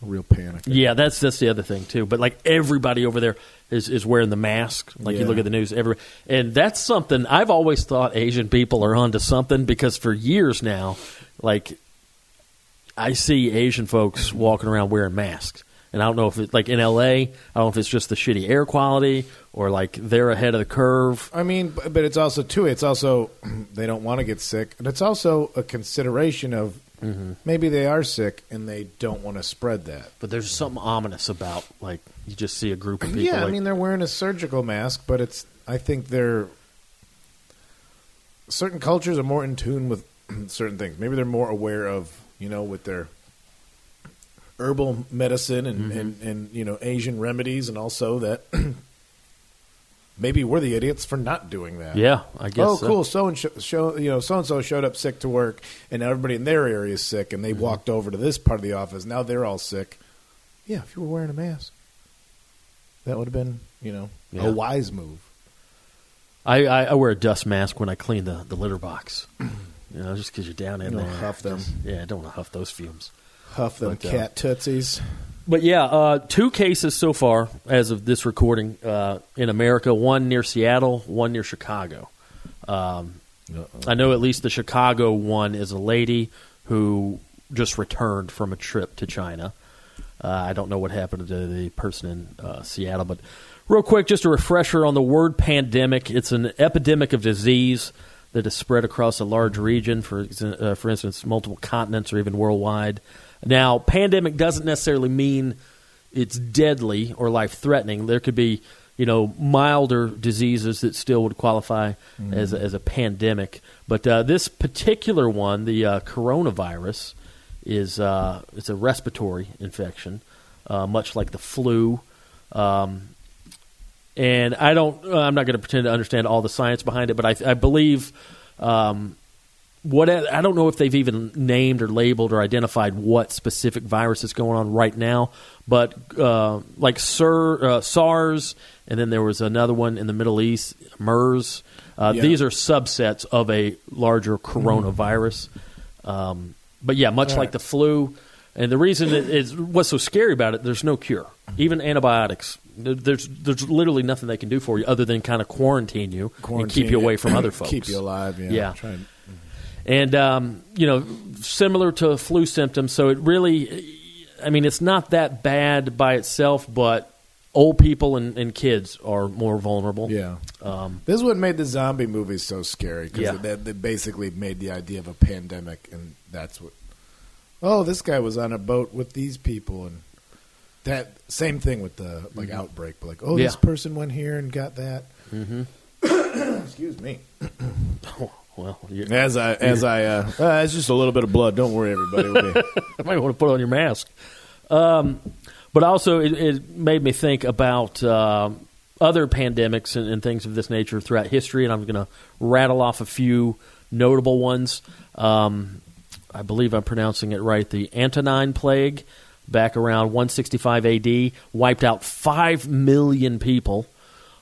real panic. Yeah, that's that's the other thing too. But like everybody over there is, is wearing the mask. Like you look at the news, every and that's something I've always thought Asian people are onto something because for years now, like I see Asian folks walking around wearing masks. And I don't know if it's like in LA, I don't know if it's just the shitty air quality or like they're ahead of the curve. I mean, but but it's also too. It's also they don't want to get sick, and it's also a consideration of Mm-hmm. maybe they are sick and they don't want to spread that. But there's something ominous about like you just see a group of people. yeah, I like- mean they're wearing a surgical mask, but it's. I think they're certain cultures are more in tune with certain things. Maybe they're more aware of you know with their herbal medicine and Mm-hmm. and, and you know Asian remedies, and also that maybe we're the idiots for not doing that. yeah, I guess. oh, so. cool. So and show, you know, so and so showed up sick to work, and everybody in their area is sick, and they Mm-hmm. walked over to this part of the office. Now they're all sick. Yeah, if you were wearing a mask, that would have been, you know, Yeah. a wise move. I, I, I wear a dust mask when I clean the, the litter box. You know, just because you're down in You don't there. huff them. Just- yeah, I don't want to huff those fumes. Huff them But, cat tootsies. But yeah, uh, two cases so far as of this recording uh, in America. One near Seattle, one near Chicago. Um, I know at least the Chicago one is a lady who just returned from a trip to China. Uh, I don't know what happened to the person in uh, Seattle, but real quick, just a refresher on the word pandemic. It's an epidemic of disease that is spread across a large region, for uh, for instance, multiple continents or even worldwide. Now, pandemic doesn't necessarily mean it's deadly or life threatening. There could be, you know, milder diseases that still would qualify as, a, as a pandemic. But uh, this particular one, the uh, coronavirus, is uh, it's a respiratory infection, uh, much like the flu. Um, and I don't, I'm not going to pretend to understand all the science behind it, but I, I believe. Um, what I don't know if they've even named or labeled or identified what specific virus is going on right now, but uh, like Sir, uh, SARS, and then there was another one in the Middle East, MERS. Uh, Yeah. These are subsets of a larger coronavirus. Um, but yeah, much All like the flu, and the reason it is what's so scary about it, there's no cure. Even antibiotics, there's there's literally nothing they can do for you other than kind of quarantine you and keep you away from other folks. Keep you alive. Yeah. Yeah. And- um, you know, similar to flu symptoms. So it really, I mean, it's not that bad by itself, but old people and, and kids are more vulnerable. yeah. Um, This is what made the zombie movies so scary because Yeah. they, they basically made the idea of a pandemic, and that's what. Oh, this guy was on a boat with these people, and that same thing with the like outbreak. But like, oh, this Mm-hmm. Person went here and got that. mhm. Excuse me. well, As I as I uh, uh, it's just a little bit of blood. Don't worry, everybody. Be- I might want to put on your mask. Um, but also, it, it made me think about uh, other pandemics and, and things of this nature throughout history, and I'm going to rattle off a few notable ones. Um, I believe I'm pronouncing it right. The Antonine Plague, back around 165 AD, wiped out 5 million people.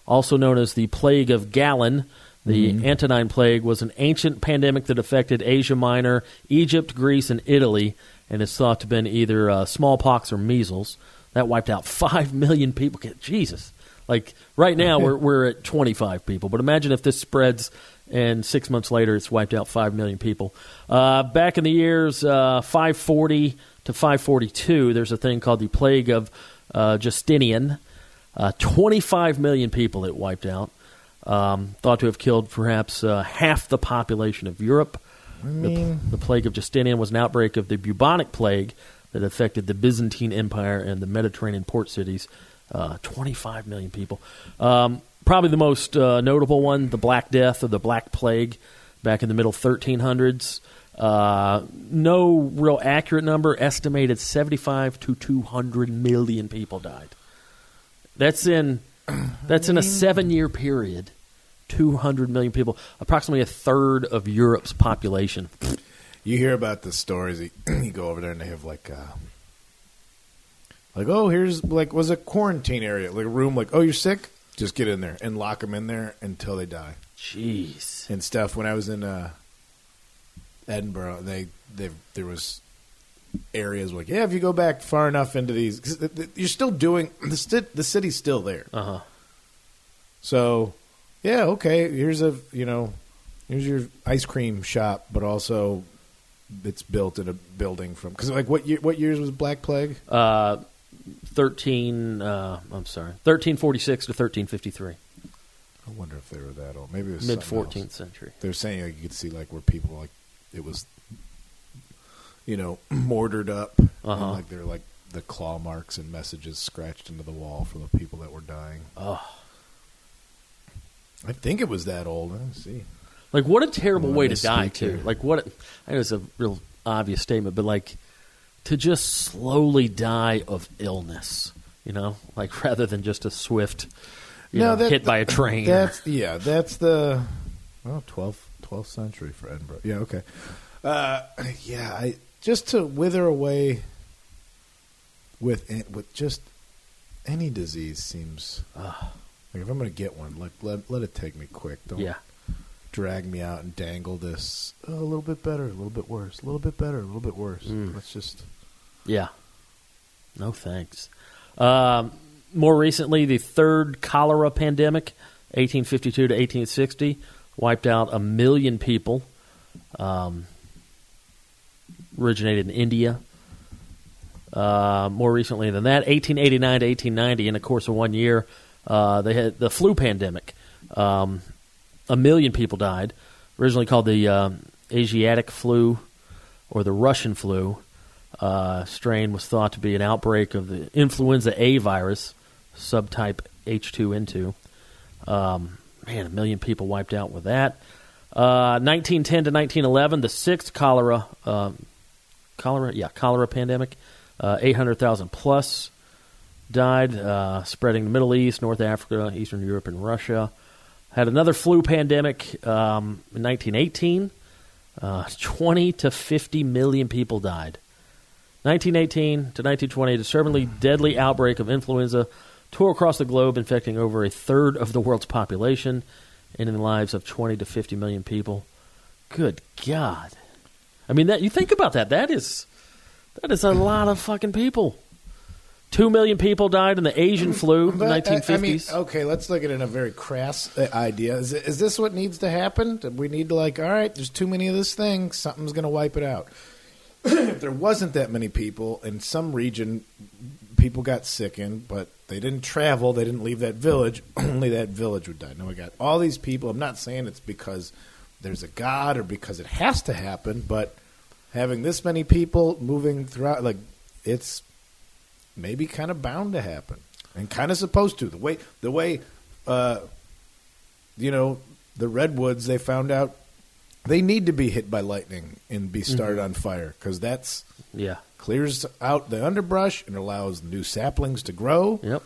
Also known as the Plague of Galen, the Antonine Plague was an ancient pandemic that affected Asia Minor, Egypt, Greece, and Italy, and is thought to have been either uh, smallpox or measles. That wiped out 5 million people. Jesus. Like right now, we're, we're at 25 people. But imagine if this spreads and six months later, it's wiped out 5 million people. Uh, back in the years uh, 540 to 542, there's a thing called the Plague of uh, Justinian. Uh, 25 million people it wiped out. Um, thought to have killed perhaps uh, half the population of Europe. mean- the, the plague of Justinian was an outbreak of the bubonic plague that affected the Byzantine Empire and the Mediterranean port cities. Uh, 25 million people. Um, probably the most uh, notable one, the Black Death or the Black Plague, back in the middle 1300s. Uh, no real accurate number. Estimated 75 to 200 million people died. That's in that's in a seven year period. 200 million people, approximately a third of Europe's population. You hear about the stories. You, you go over there and they have like, uh, like oh, here's like was a quarantine area, like a room. Like oh, you're sick, just get in there and lock them in there until they die Jeez. and stuff. When I was in uh, Edinburgh, they they there was areas like yeah, if you go back far enough into these, 'cause th- th- you're still doing the sti- the city's still there. Uh huh. So, yeah, okay. Here's a you know, here's your ice cream shop, but also it's built in a building from because like what year, what years was Black Plague? Uh, 13, uh, I'm sorry, 1346 to 1353, I wonder if they were that old. Maybe it was mid fourteenth century. They're saying like, you could see like where people like it was, you know, mortared up, Uh-huh. like they're like the claw marks and messages scratched into the wall from the people that were dying. Oh. I think it was that old. Let's see. Like, what a terrible way to die, too. Like, what, I know it's a real obvious statement, but like, to just slowly die of illness, you know, like rather than just a swift, you know, that- hit by a train. That's yeah. That's the well 12th, 12th century for Edinburgh. Yeah. Okay. Uh, yeah. I just to wither away with with just any disease seems Ah. Like if I'm going to get one, like let let it take me quick. Don't yeah. drag me out and dangle this oh, a little bit better, a little bit worse, a little bit better, a little bit worse. Mm. Let's just Yeah. No thanks. Um, more recently, the third cholera pandemic, 1852 to 1860, wiped out a million people. Um, originated in India. Uh, more recently than that, 1889 to 1890, in the course of one year, uh, they had the flu pandemic. Um, a million people died. Originally called the um, Asiatic flu or the Russian flu uh, strain was thought to be an outbreak of the influenza A virus, subtype H2N2. Um, man, a million people wiped out with that. Uh, 1910 to 1911, the sixth cholera, um, cholera, yeah, cholera pandemic. Uh, 800,000 plus died, uh, spreading the Middle East, North Africa, Eastern Europe, and Russia. Had another flu pandemic um, in 1918. Uh, 20 to 50 million people died. 1918 to 1920, a disturbingly deadly outbreak of influenza tore across the globe, infecting over a third of the world's population, ending the lives of 20 to 50 million people. Good God! I mean, that you think about that. That is that is a lot of fucking people. Two million people died in the Asian flu in the uh, 1950s. I mean, okay, let's look at it in a very crass uh, idea. Is, is this what needs to happen? We need to like, all right, there's too many of this thing. Something's going to wipe it out. if there wasn't that many people in some region, people got sick in, but they didn't travel. They didn't leave that village. Only that village would die. Now we got all these people. I'm not saying it's because there's a god or because it has to happen, but having this many people moving throughout, like it's maybe kind of bound to happen and kind of supposed to. The way the way uh, you know the redwoods, they found out they need to be hit by lightning and be started on fire because that's yeah. clears out the underbrush and allows new saplings to grow. Yep.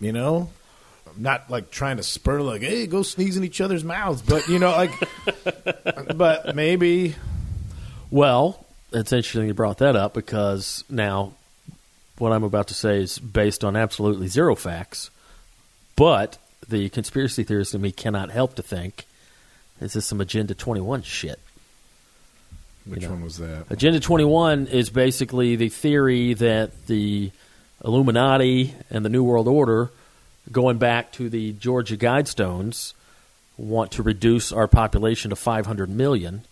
You know, I'm not like trying to spur like, hey, go sneeze in each other's mouths, but you know, like, but maybe Well, it's interesting you brought that up because now what I'm about to say is based on absolutely zero facts, but the conspiracy theorist in me cannot help to think this is some Agenda 21 shit. which know. one was that? Agenda 21 is basically the theory that the Illuminati and the New World Order, going back to the Georgia Guidestones, want to reduce our population to 500 million,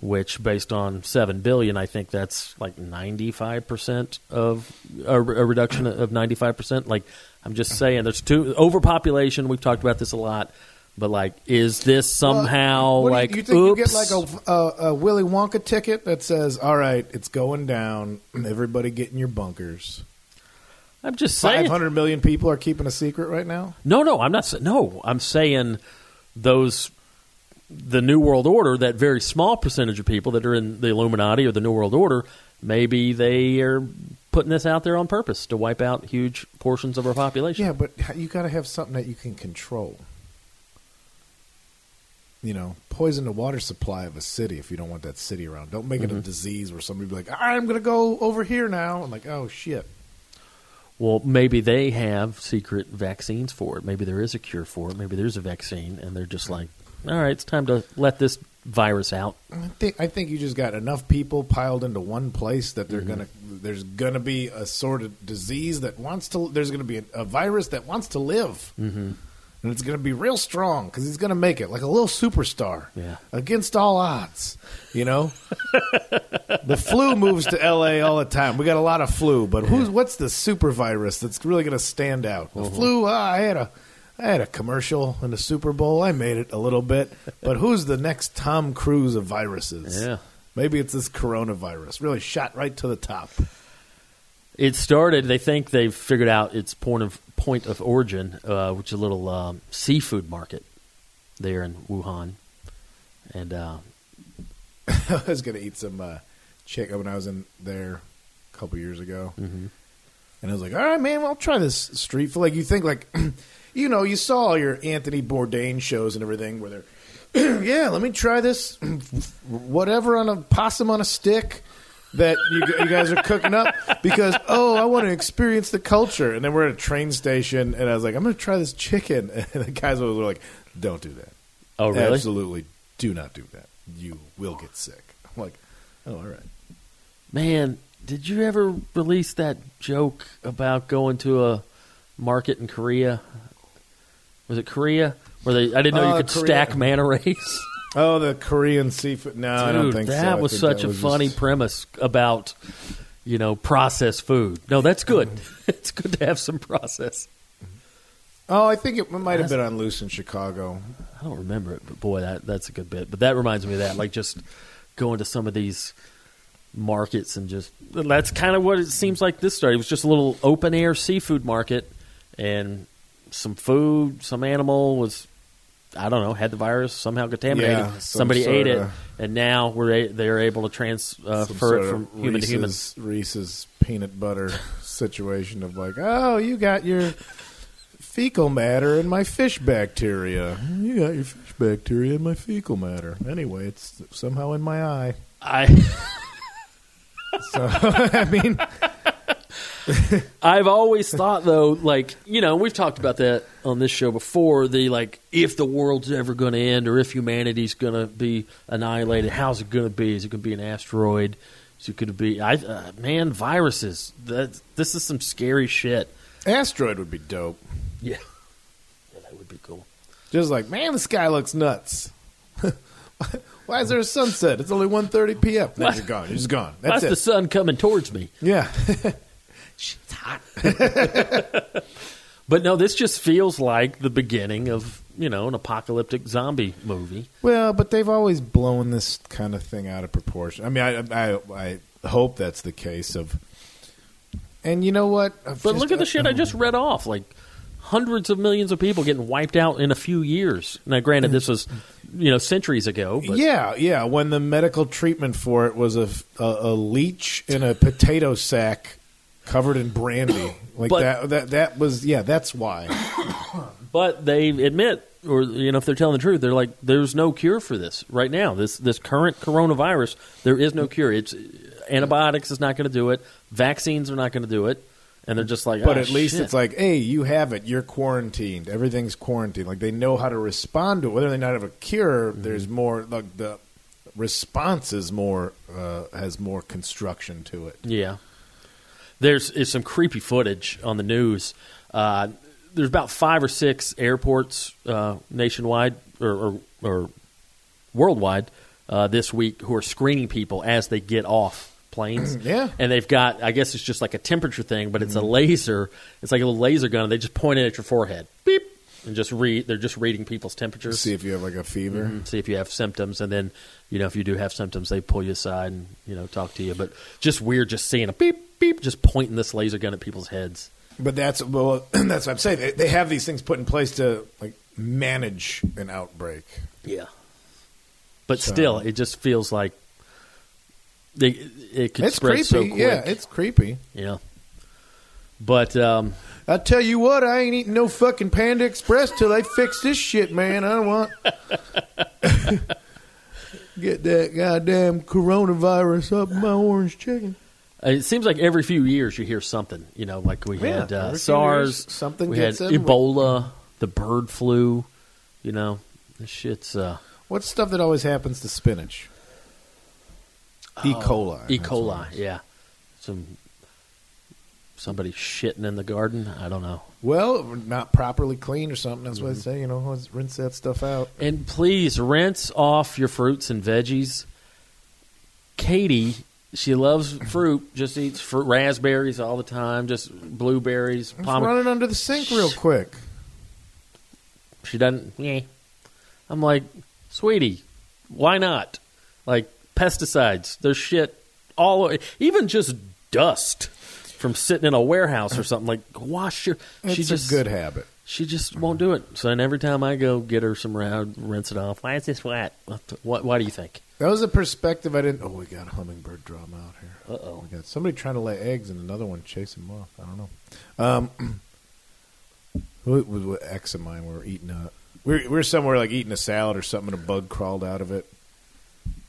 which, based on 7 billion, I think that's like 95% of a, a reduction of 95%. Like, I'm just saying, there's two overpopulation. We've talked about this a lot. But like, is this somehow What do you- like? you, think oops? you get like a, a, a Willy Wonka ticket that says, "All right, it's going down. Everybody get in your bunkers." I'm just saying. Five hundred million people are keeping a secret right now. No, no, I'm not. No, I'm saying those the New World Order, that very small percentage of people that are in the Illuminati or the New World Order, maybe they are putting this out there on purpose to wipe out huge portions of our population. Yeah, but you got to have something that you can control. You know, poison the water supply of a city if you don't want that city around. Don't make it a mm-hmm. disease where somebody be like, I'm going to go over here now." I'm like, "Oh shit." Well, maybe they have secret vaccines for it. Maybe there is a cure for it. Maybe there's a vaccine, and they're just like, all right, it's time to let this virus out. I think I think you just got enough people piled into one place that they're gonna there's gonna be a sort of disease that wants to there's gonna be a, a virus that wants to live, mm-hmm. and it's gonna be real strong because he's gonna make it like a little superstar, Yeah. against all odds. You know, the flu moves to L.A. all the time. We got a lot of flu, but who's what's the super virus that's really gonna stand out? The flu. Ah, I had a. I had a commercial in the Super Bowl. I made it a little bit, but who's the next Tom Cruise of viruses? Yeah. Maybe it's this coronavirus. Really shot right to the top. It started. They think they've figured out its point of point of origin, uh, which is a little um, seafood market there in Wuhan, and uh, I was going to eat some uh, chicken when I was in there a couple years ago, Mhm. and I was like, "All right, man, well, I'll try this street food." Like you think, like you know, you saw all your Anthony Bourdain shows and everything where they're, yeah, let me try this, whatever on a possum on a stick. That you, you guys are cooking up because oh I want to experience the culture and then we're at a train station and I was like I'm going to try this chicken and the guys were like don't do that oh really? Absolutely, do not do that. You will get sick. I'm like, oh, all right. Man, did you ever release that joke about going to a market in Korea? Was it Korea? Where they I didn't know Uh, you could Korea. stack manta rays. Oh, the Korean seafood. No, I don't think so. that I was such that a funny just- premise about you know processed food. No, that's good. it's good to have some process. Oh, I think it might have been on Loose in Chicago. I don't remember it, but boy, that that's a good bit. But that reminds me of that, like just going to some of these markets and just that's kind of what it seems like this started. It was just a little open air seafood market and some food, some animal was I don't know, had the virus somehow contaminated. Yeah, some Somebody ate it, and now we're a, they're able to transfer uh, Some it from human to human. Reese's, Reese's peanut butter situation of like, oh, you got your fecal matter in my fish bacteria. You got your fish bacteria in my fecal matter. Anyway, it's somehow in my eye. I So I mean, I've always thought though, like you know, we've talked about that on this show before. The like, if the world's ever going to end, or if humanity's going to be annihilated, how's it going to be? Is it going to be an asteroid? Is it going to be? I uh, man, viruses. That this is some scary shit. asteroid would be dope. Yeah, yeah, that would be cool. Just like, man, the sky looks nuts. Why is there a sunset? It's only 1.30 p.m. What? you're gone. You're just gone. That's That's the sun coming towards me. yeah. It's hot. but no, this just feels like the beginning of you know an apocalyptic zombie movie. well, but they've always blown this kind of thing out of proportion. I mean, I I, I hope that's the case of. And you know what? I've But just- look at the shit I just read off. Like hundreds of millions of people getting wiped out in a few years. Now, granted, this was you know centuries ago. But Yeah, yeah. When the medical treatment for it was a, a, a leech in a potato sack covered in brandy, like But- that. That that was yeah. That's why. but they admit, or you know, if they're telling the truth, they're like, "There's no cure for this right now. This this current coronavirus, there is no cure. It's antibiotics is not going to do it. Vaccines are not going to do it." And they're just like, But "Ah, at least shit." it's like, hey, you have it. You're quarantined. Everything's quarantined. Like they know how to respond to it. Whether they not have a cure, Mm-hmm. there's more. Like the response is more uh, has more construction to it. Yeah. There's is some creepy footage on the news. Uh, there's about five or six airports uh, nationwide or, or, or worldwide uh, this week who are screening people as they get off planes. Yeah. and they've got I guess it's just like a temperature thing, but it's a laser. It's like a little laser gun. and They just point it at your forehead, beep, and just read. They're just reading people's temperatures. See if you have like a fever. Mhm, see if you have symptoms, and then you know if you do have symptoms, they pull you aside and you know talk to you. But just weird, just seeing a beep beep, just pointing this laser gun at people's heads. But that's well, that's what I'm saying. They, they have these things put in place to like manage an outbreak. Yeah, but So- still, it just feels like they, it could It's spread creepy. so quick. yeah, it's creepy. Yeah. But um, I tell you what, I ain't eating no fucking Panda Express till they fix this shit, man. I don't want get that goddamn coronavirus up my orange chicken. It seems like every few years you hear something. You know, like we Yeah, had uh, SARS, years, something we had. Ebola, the bird flu. You know, this shit's. Uh, What's stuff that always happens to spinach? E. coli. E. Coli, what it is. yeah. Some somebody shitting in the garden. I don't know. Well, not properly cleaned or something. That's what Mm-hmm. I say. You know, let's rinse that stuff out. And please rinse off your fruits and veggies. Katie, she loves fruit. Just eats fruit, raspberries all the time. Just blueberries, Just pomegranate. run it under the sink real quick. She doesn't. Yeah. I'm like, sweetie, why not? Like pesticides. There's shit all even just dust from sitting in a warehouse or something. Like wash your. It's she just a good habit. She just won't do it. So then every time I go get her some round, rinse it off. Why is this wet? What? What? Why do you think? That was a perspective I didn't. Oh, we got a hummingbird drama out here. Uh oh. We got somebody trying to lay eggs and another one chasing them off. I don't know. Um, what was what ex of mine? We were eating a. We were, we were somewhere like eating a salad or something, and a bug crawled out of it,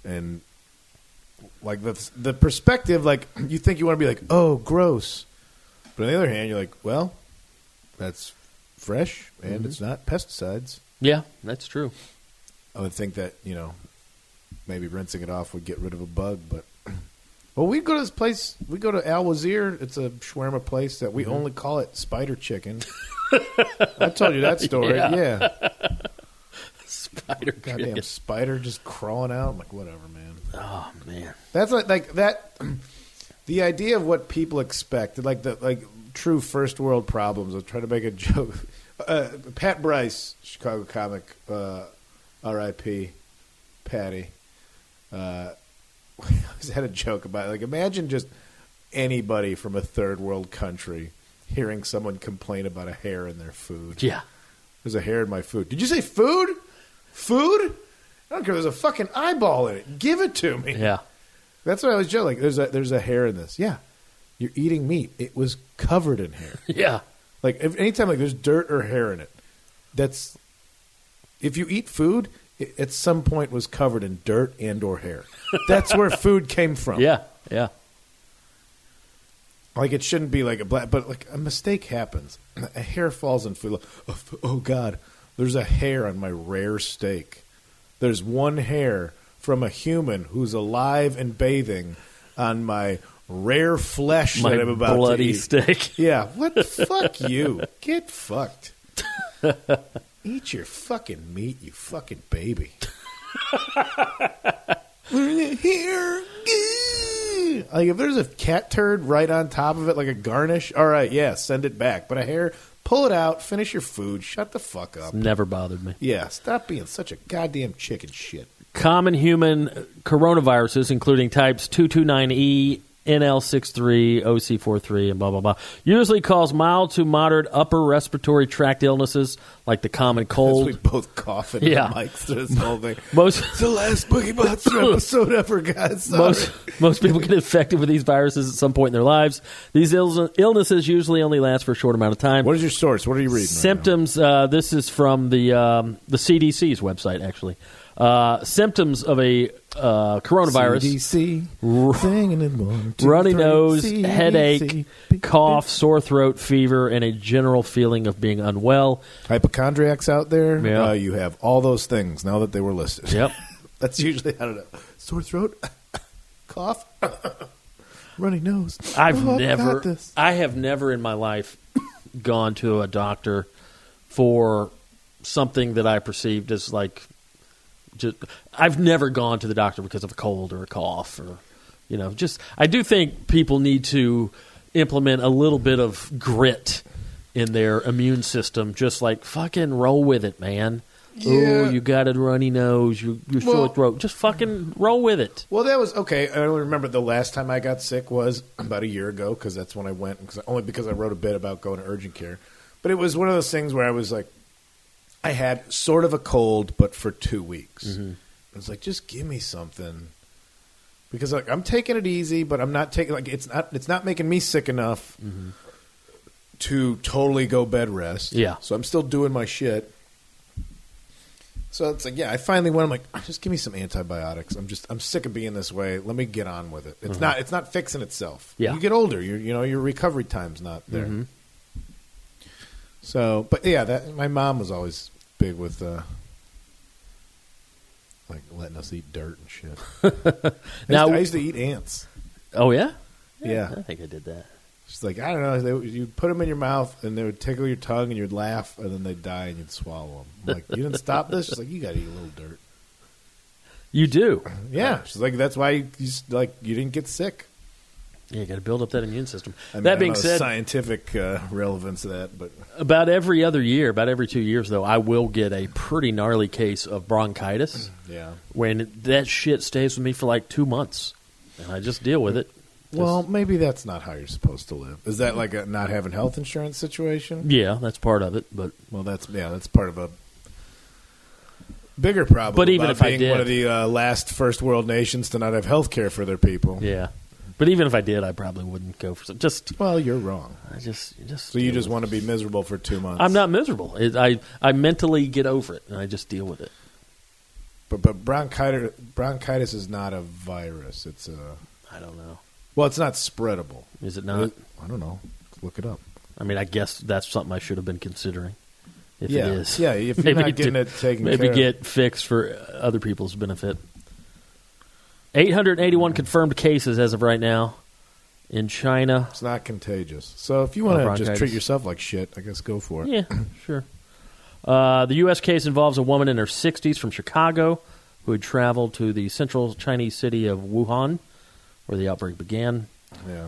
and like the the perspective, like you think you want to be like, oh, gross, but on the other hand, you're like, well, that's fresh and it's not pesticides. Yeah, that's true. I would think that you know maybe rinsing it off would get rid of a bug, but well, we go to this place. We go to Al Wazir. It's a shawarma place that we Mm-hmm. only call it Spider Chicken. I told you that story. Yeah. Yeah, Spider goddamn chicken. spider just crawling out. I'm like, whatever, man. Oh man. That's like like that. The idea of what people expect, like the like true first world problems. I'll try to make a joke. Uh, Pat Bryce, Chicago comic, uh, R.I.P. Patty. Uh, was had a joke about it. like imagine just anybody from a third world country hearing someone complain about a hair in their food. Yeah. There's a hair in my food. Did you say food? Food? I don't care. There's a fucking eyeball in it. Give it to me. Yeah. That's what I was joking. Like, there's a there's a hair in this. Yeah, you're eating meat. It was covered in hair. Yeah. Like if, anytime like there's dirt or hair in it, that's if you eat food, it, at some point was covered in dirt and or hair. That's where food came from. Yeah. Yeah. Like it shouldn't be like a black, but like a mistake happens. A hair falls in food. Oh, Oh God, there's a hair on my rare steak. There's one hair from a human who's alive and bathing on my rare flesh My that I'm about bloody to eat. steak. Yeah, what the fuck you? Get fucked. Eat your fucking meat, you fucking baby. Here, like if there's a cat turd right on top of it, like a garnish, all right, yeah, send it back. But a hair, pull it out, finish your food, shut the fuck up. Never bothered me. Yeah, stop being such a goddamn chicken shit. Common human coronaviruses, including types 229E, NL63, OC43, and blah, blah, blah, usually cause mild to moderate upper respiratory tract illnesses like the common As we cold. both coughing Yeah. mics through this whole thing. Most. It's the last Boogie Monster episode ever, guys. Sorry. Most most people get infected with these viruses at some point in their lives. These Ill- illnesses usually only last for a short amount of time. What is your source? What are you reading? right symptoms? uh, this is from the um, the CDC's website, actually. Uh, symptoms of a uh, coronavirus: CDC, one, two, runny three, nose, CDC. headache, cough, sore throat, fever, and a general feeling of being unwell. Hypochondriacs out there, Yeah. uh, you have all those things now that they were listed. Yep. That's usually, I don't know, sore throat, cough. runny nose. I've Oh, never. I have never in my life gone to a doctor for something that I perceived as like, just, I've never gone to the doctor because of a cold or a cough or, you know, just, I do think people need to implement a little bit of grit in their immune system, just like fucking roll with it, man. Yeah. Oh, you got a runny nose, you, your Well- sore throat. Just fucking roll with it. Well, that was okay. I only remember the last time I got sick was about a year ago because that's when I went. Cause, only because I wrote a bit about going to urgent care. But it was one of those things where I was like, I had sort of a cold, but for two weeks. Mm-hmm. I was like, just give me something because like I'm taking it easy, but I'm not taking like it's not it's not making me sick enough mm-hmm. to totally go bed rest. Yeah. So I'm still doing my shit. So it's like, yeah, I finally went. I'm like, "Ah, just give me some antibiotics. I'm just, I'm sick of being this way. Let me get on with it. It's uh-huh. not, it's not fixing itself. Yeah. you get older. You, you know, your recovery time's not there. Mm-hmm. So, but yeah, that my mom was always big with, uh, like letting us eat dirt and shit. I, used Now- to, I used to eat ants. Oh, yeah? Yeah. I think I did that. She's like, I don't know. They, you'd put them in your mouth, and they would tickle your tongue, and you'd laugh, and then they'd die, and you'd swallow them. I'm like, you didn't stop this? She's like, you got to eat a little dirt. You do. Yeah, she's like, that's why you, you like you didn't get sick. Yeah, you got to build up that immune system. I mean, that being said, scientific uh, relevance of that, but about every other year, about every two years, though, I will get a pretty gnarly case of bronchitis yeah. when that shit stays with me for like two months, and I just deal with it. Well, maybe that's not how you're supposed to live. Is that like a not having health insurance situation? Yeah, that's part of it. But Well, that's yeah, that's part of a bigger problem. But even if I being did- one of the uh, last first world nations to not have health care for their people. yeah, but even if I did, I probably wouldn't go for some. Just, Well, you're wrong. I just, just. So you just want to be miserable for two months. I'm not miserable. It, I, I mentally get over it, and I just deal with it. But but bronchitis bronchitis is not a virus. It's a I don't know. well, it's not spreadable. Is it not? I don't know. Look it up. I mean, I guess that's something I should have been considering. If yeah, it is, yeah. If you're not getting do- it taken maybe care of. get fixed for other people's benefit. 881 confirmed cases as of right now in China. It's not contagious. So if you want to just treat yourself like shit, I guess go for it. Yeah, sure. Uh, the U.S. case involves a woman in her 60s from Chicago who had traveled to the central Chinese city of Wuhan, where the outbreak began. Yeah.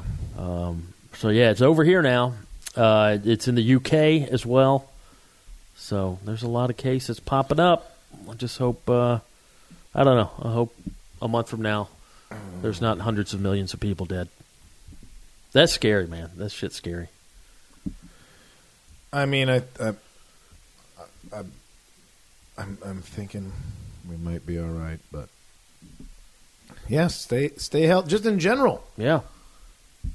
So yeah, it's over here now. Uh, it's in the UK as well. So there's a lot of cases popping up. I just hope. Uh, I don't know. I hope a month from now, there's not hundreds of millions of people dead. That's scary, man. That shit's scary. I mean, I, I, I, I'm, I'm thinking we might be all right, but yeah, stay, stay healthy. Just in general, Yeah.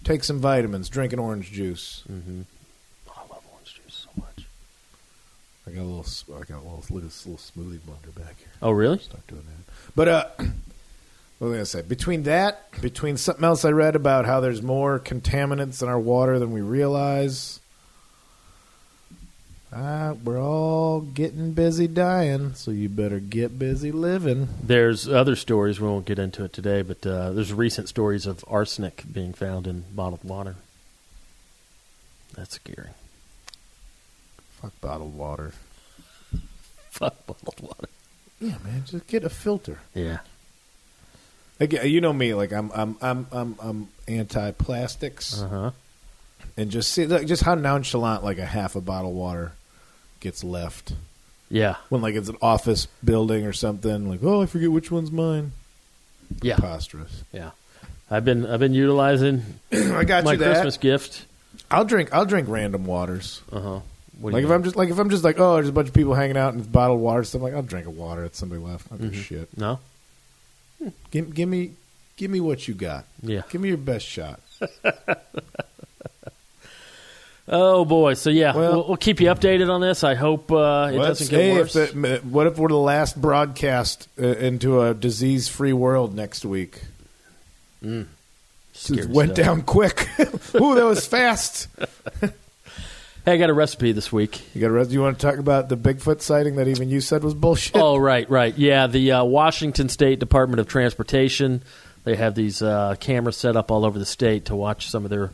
take some vitamins, drink an orange juice. Oh, I love orange juice so much. I got a little, I got a little, look at this little smoothie blender back here. Oh, really? Start doing that. But uh, what was I gonna say? Between that, between something else I read about how there's more contaminants in our water than we realize. Uh, we're all getting busy dying, so you better get busy living. There's other stories. We won't get into it today, but uh, there's recent stories of arsenic being found in bottled water. That's scary. Fuck bottled water. Fuck bottled water. Yeah, man, just get a filter. Yeah. Again, you know me, like I'm, I'm, I'm, I'm, I'm anti-plastics, Uh huh. and just see, like, just how nonchalant like a half a bottle of water gets left. Yeah. when like it's an office building or something like oh i forget which one's mine Yeah. preposterous Yeah. I've been I've been utilizing i got my you that Christmas gift. i'll drink i'll drink random waters Uh huh. like if i'm just like if i'm just like oh there's a bunch of people hanging out and it's bottled water stuff like i'll drink a water that somebody left i don't a shit no. Give, give me give me what you got Yeah. give me your best shot Oh boy. So yeah, Well- we'll, we'll keep you updated on this. I hope uh, it doesn't get worse. if the, what if we're the last broadcast uh, into a disease-free world next week it went stuff. down quick ooh that was fast Hey, I got a recipe this week. you got a, recipe? you want to talk about the bigfoot sighting that even you said was bullshit Oh, right, right. Yeah, the uh, Washington State Department of Transportation They have these uh, cameras set up all over the state to watch some of their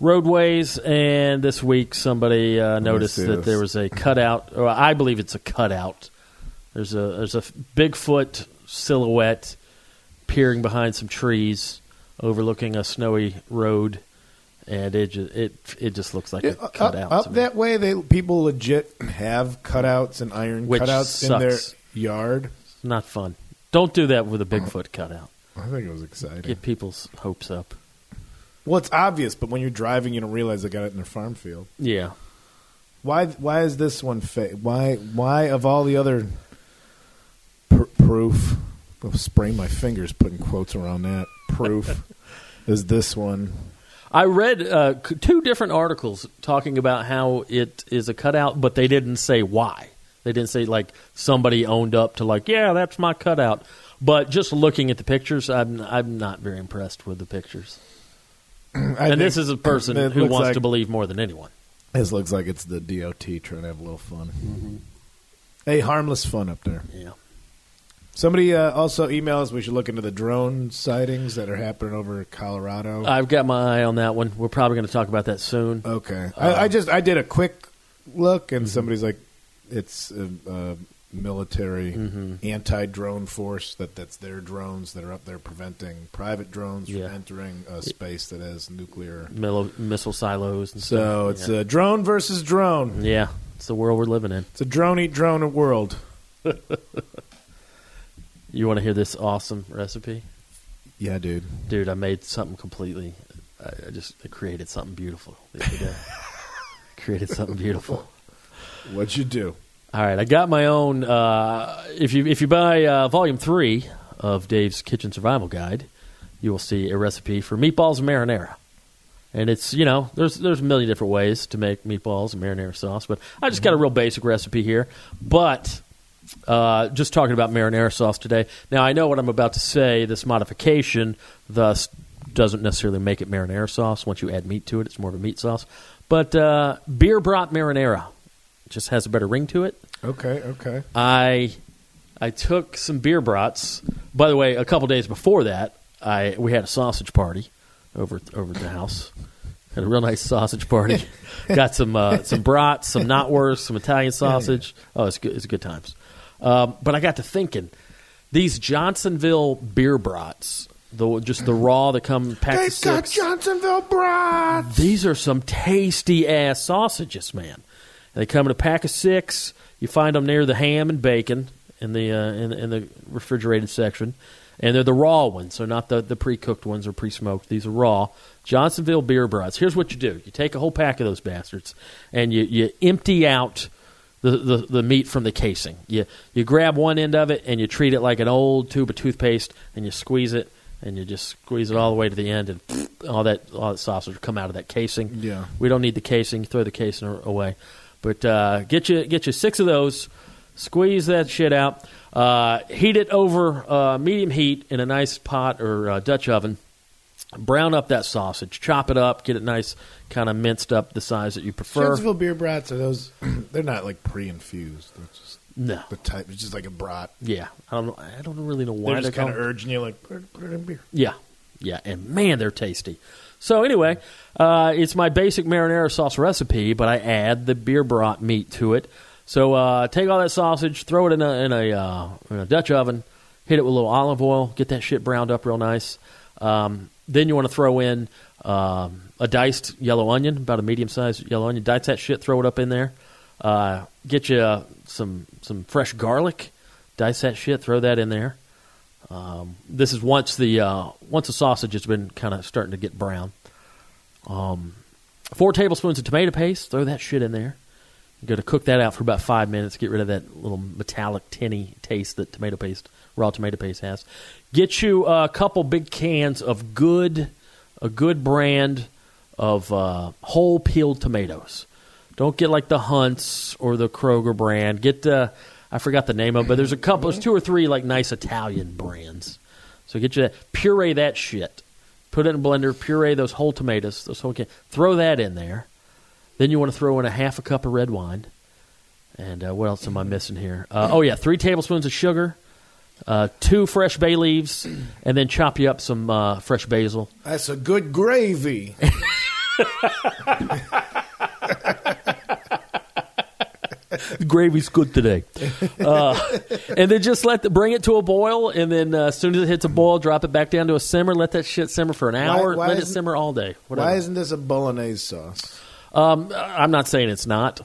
roadways. And this week, somebody uh, noticed that this. there was a cutout, or I believe it's a cutout. There's a there's a Bigfoot silhouette peering behind some trees, overlooking a snowy road, and it just, it it just looks like Yeah, a uh, cutout. up me. that way, they people legit have cutouts and iron Which cutouts in their sucks. yard. Not fun. Don't do that with a Bigfoot uh, cutout. I think it was exciting. Get people's hopes up. Well, it's obvious, but when you're driving, you don't realize they got it in their farm field. Yeah. Why? Why is this one fake? Why? Why of all the other pr- proof? I'll sprain my fingers putting quotes around that. Proof is this one. I read uh, two different articles talking about how it is a cutout, but they didn't say why. They didn't say like somebody owned up to like, yeah, that's my cutout. But just looking at the pictures, I'm I'm not very impressed with the pictures. And this is a person who wants like- to believe more than anyone. This looks like it's the DOT trying to have a little fun. Mm-hmm. Hey, harmless fun up there. Yeah. Somebody uh, also emails. We should look into the drone sightings that are happening over Colorado. I've got my eye on that one. We're probably going to talk about that soon. okay, Uh, I, I just I did a quick look, and somebody's like, it's a, a military Mm-hmm. anti-drone force that that's their drones that are up there preventing private drones Yeah. from entering a space that has nuclear. Mil- missile silos and So stuff. it's yeah. a drone versus drone. yeah, it's the world we're living in. It's a drone eat drone world. You want to hear this awesome recipe? Yeah, dude. Dude, I made something completely. I, I just I created something beautiful the other day. created something beautiful. What'd you do? All right, I got my own. Uh, if you if you buy uh, volume three of Dave's Kitchen Survival Guide, you will see a recipe for meatballs and marinara. And it's you know there's there's a million different ways to make meatballs and marinara sauce, but I just got a real basic recipe here. But uh, just talking about marinara sauce today. Now I know what I'm about to say. This modification thus doesn't necessarily make it marinara sauce. Once you add meat to it, it's more of a meat sauce. But uh, beer brat marinara just has a better ring to it. Okay, okay. I I took some beer brats. By the way, a couple days before that, I we had a sausage party over over at the house. Had a real nice sausage party. Got some uh, some brats, some knockwurst, some Italian sausage. Oh, it's good. It's good times. Um, but I got to thinking, these Johnsonville beer brats, the just the raw that come packed They of got. Johnsonville brats. These are some tasty ass sausages, man. They come in a pack of six. You find them near the ham and bacon in the uh, in, in the refrigerated section, and they're the raw ones. So not the the pre cooked ones or pre smoked. These are raw Johnsonville beer brats. Here's what you do: you take a whole pack of those bastards, and you you empty out. The, the, the meat from the casing. You you grab one end of it and you treat it like an old tube of toothpaste and you squeeze it and you just squeeze it all the way to the end and all that all that sausage will come out of that casing. Yeah. We don't need the casing. Throw the casing away. But uh, get you get you six of those. Squeeze that shit out. Uh, heat it over uh, medium heat in a nice pot or uh, Dutch oven. Brown up that sausage. Chop it up. Get it nice, kind of minced up the size that you prefer. Johnsonville beer brats are those? They're not like pre-infused. They're just No. the type. It's just like a brat. Yeah. I don't. know- I don't really know why They're just called- kind of urging you, like put it, put it in beer. Yeah, yeah, and man, they're tasty. So anyway, uh, it's my basic marinara sauce recipe, but I add the beer brat meat to it. So uh, take all that sausage, throw it in a in a, uh, in a Dutch oven, hit it with a little olive oil, get that shit browned up real nice. Um, then you want to throw in um, a diced yellow onion, about a medium sized yellow onion. Dice that shit, throw it up in there. Uh, get you uh, some some fresh garlic, dice that shit, throw that in there. Um, this is once the uh, once the sausage has been kind of starting to get brown. Um, four tablespoons of tomato paste. Throw that shit in there. You're going to cook that out for about five minutes. Get rid of that little metallic, tinny taste that tomato paste, raw tomato paste has. Get you a couple big cans of good, a good brand of uh, whole peeled tomatoes. Don't get like the Hunts or the Kroger brand. Get the I forgot the name of, it, but there's a couple, there's two or three like nice Italian brands. So get you that, puree that shit, put it in a blender, puree those whole tomatoes, those whole can, throw that in there. Then you want to throw in a half a cup of red wine, and uh, what else am I missing here? Uh, oh yeah, three tablespoons of sugar, uh, two fresh bay leaves, and then chop you up some uh, fresh basil. That's a good gravy. Gravy's good today. Uh, and then just let the, bring it to a boil, and then uh, as soon as it hits a boil, drop it back down to a simmer. Let that shit simmer for an hour. why let it isn't- simmer all day. Whatever. Why isn't this a bolognese sauce? Um, I'm not saying it's not,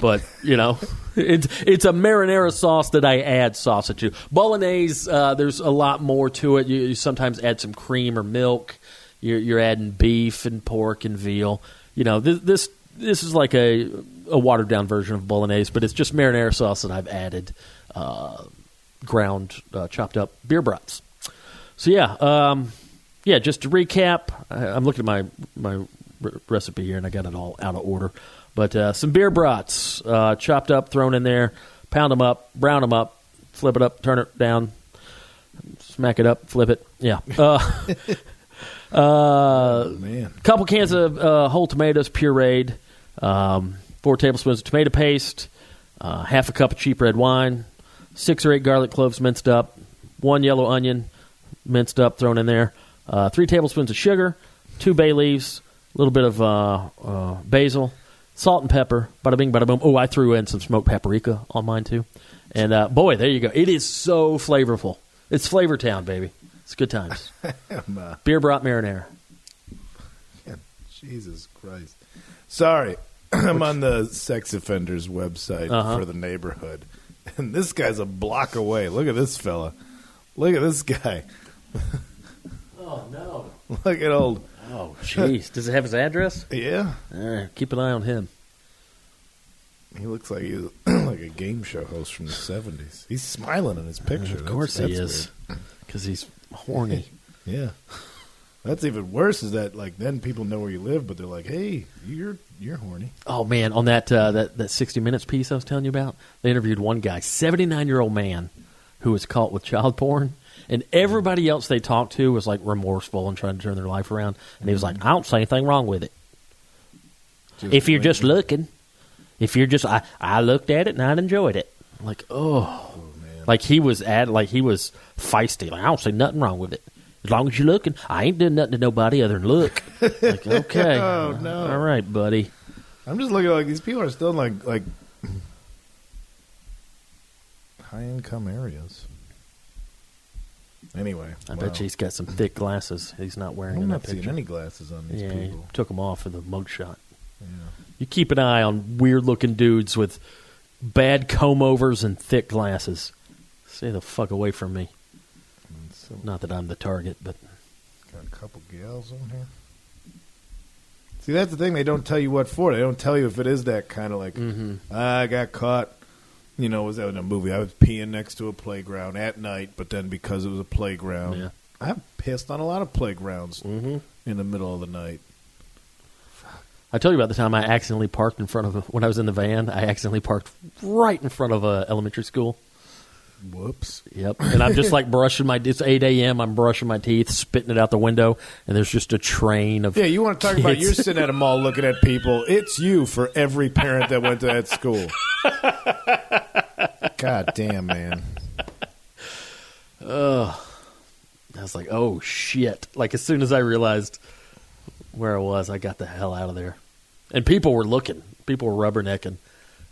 but you know, it's it's a marinara sauce that I add sausage to. Bolognese, uh, there's a lot more to it. You, you sometimes add some cream or milk. You're, you're adding beef and pork and veal. You know, this this, this is like a a watered down version of bolognese, but it's just marinara sauce that I've added uh, ground uh, chopped up beer brats. So yeah, um, yeah. Just to recap, I, I'm looking at my my re- recipe here, and I got it all out of order. But uh, some beer brats, uh, chopped up, thrown in there, pound them up, brown them up, flip it up, turn it down, smack it up, flip it. Yeah. Uh, uh, Man. couple cans of uh, whole tomatoes pureed, um, four tablespoons of tomato paste, uh, half a cup of cheap red wine, six or eight garlic cloves minced up, one yellow onion minced up thrown in there, uh, three tablespoons of sugar, two bay leaves, a little bit of uh, uh, basil, salt and pepper. Bada bing, bada boom. Oh, I threw in some smoked paprika on mine too, and uh, boy, there you go. It is so flavorful. It's Flavor Town, baby. It's good times. I'm, uh, Beer brat marinara. Jesus Christ. Sorry. I'm on the sex offenders website Uh-huh. for the neighborhood. And this guy's a block away. Look at this fella. Look at this guy. Oh no. Look at old. Oh jeez. Does it have his address? Yeah. Right, keep an eye on him. He looks like he's like a game show host from the 70s. He's smiling in his picture. of course he That's- is, because he's horny. Yeah. That's even worse is that like then people know where you live, but they're like, "Hey, you're you're horny." Oh man, on that uh, that that sixty minutes piece I was telling you about, they interviewed one guy, seventy nine year old man, who was caught with child porn, and everybody else they talked to was like remorseful and trying to turn their life around, and he was like, mm-hmm. "I don't see anything wrong with it. Just if you're just looking, if you're just I I looked at it and I enjoyed it." I'm like, oh. oh, man. like he was at like he was feisty. Like I don't see nothing wrong with it. As long as you're looking, I ain't doing nothing to nobody other than look. like okay, Oh, no. all right, buddy. I'm just looking like these people are still in like like high income areas. Anyway, I wow. bet you he's got some thick glasses. He's not wearing I'm in not that seeing picture. any glasses on these yeah, he people. took them off for the mugshot. Yeah. You keep an eye on weird looking dudes with bad comb overs and thick glasses. Stay the fuck away from me. So, Not that I'm the target, but got a couple gals on here. See, that's the thing. They don't tell you what for. They don't tell you if it is that kind of like, Mm-hmm. "Ah, I got caught. You know, was that in a movie? I was peeing next to a playground at night, but then because it was a playground, Yeah. I've pissed on a lot of playgrounds mm-hmm. in the middle of the night. I told you about the time I accidentally parked in front of a, when I was in the van. I accidentally parked right in front of a elementary school. Whoops. Yep. And I'm just like brushing my. It's 8 a.m. I'm brushing my teeth, spitting it out the window, and there's just a train of. Yeah, you want to talk about kids. you're sitting at a mall looking at people. It's you for every parent that went to that school. God damn, man. Ugh. I was like, oh shit! Like as soon as I realized where I was, I got the hell out of there. And people were looking. People were rubbernecking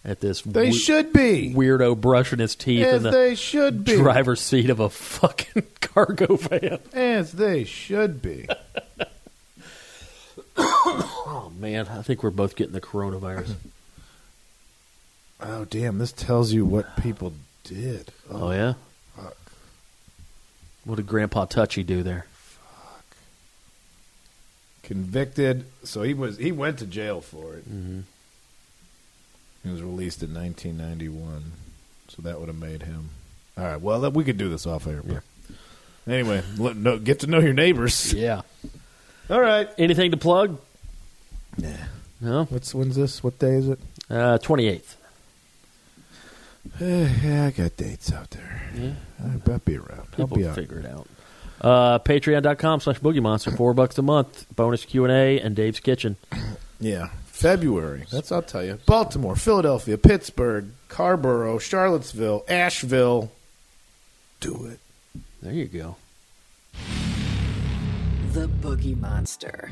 at this. They we- should be. weirdo brushing his teeth As in the they should be. driver's seat of a fucking cargo van. As they should be. Oh man, I think we're both getting the coronavirus. Oh, damn. This tells you what people did. Oh yeah. fuck. What did Grandpa Touchy do there? Convicted. So he was he went to jail for it. hmm He was released in 1991. So that would have made him. All right. Well, that- we could do this off air. but- Anyway, let, no, get to know your neighbors. Yeah. All right. Anything to plug? Nah. No. What's when's this? What day is it? Uh, Twenty eighth. yeah, I got dates out there. Yeah. I'll, I'll be around. I'll People be out. figure it out. Uh, Patreon.com slash Boogie Monster. Four bucks a month. Bonus Q and A and Dave's Kitchen. Yeah, February. That's I'll tell you. Baltimore, Philadelphia, Pittsburgh, Carrboro, Charlottesville, Asheville. Do it. There you go. The Boogie Monster.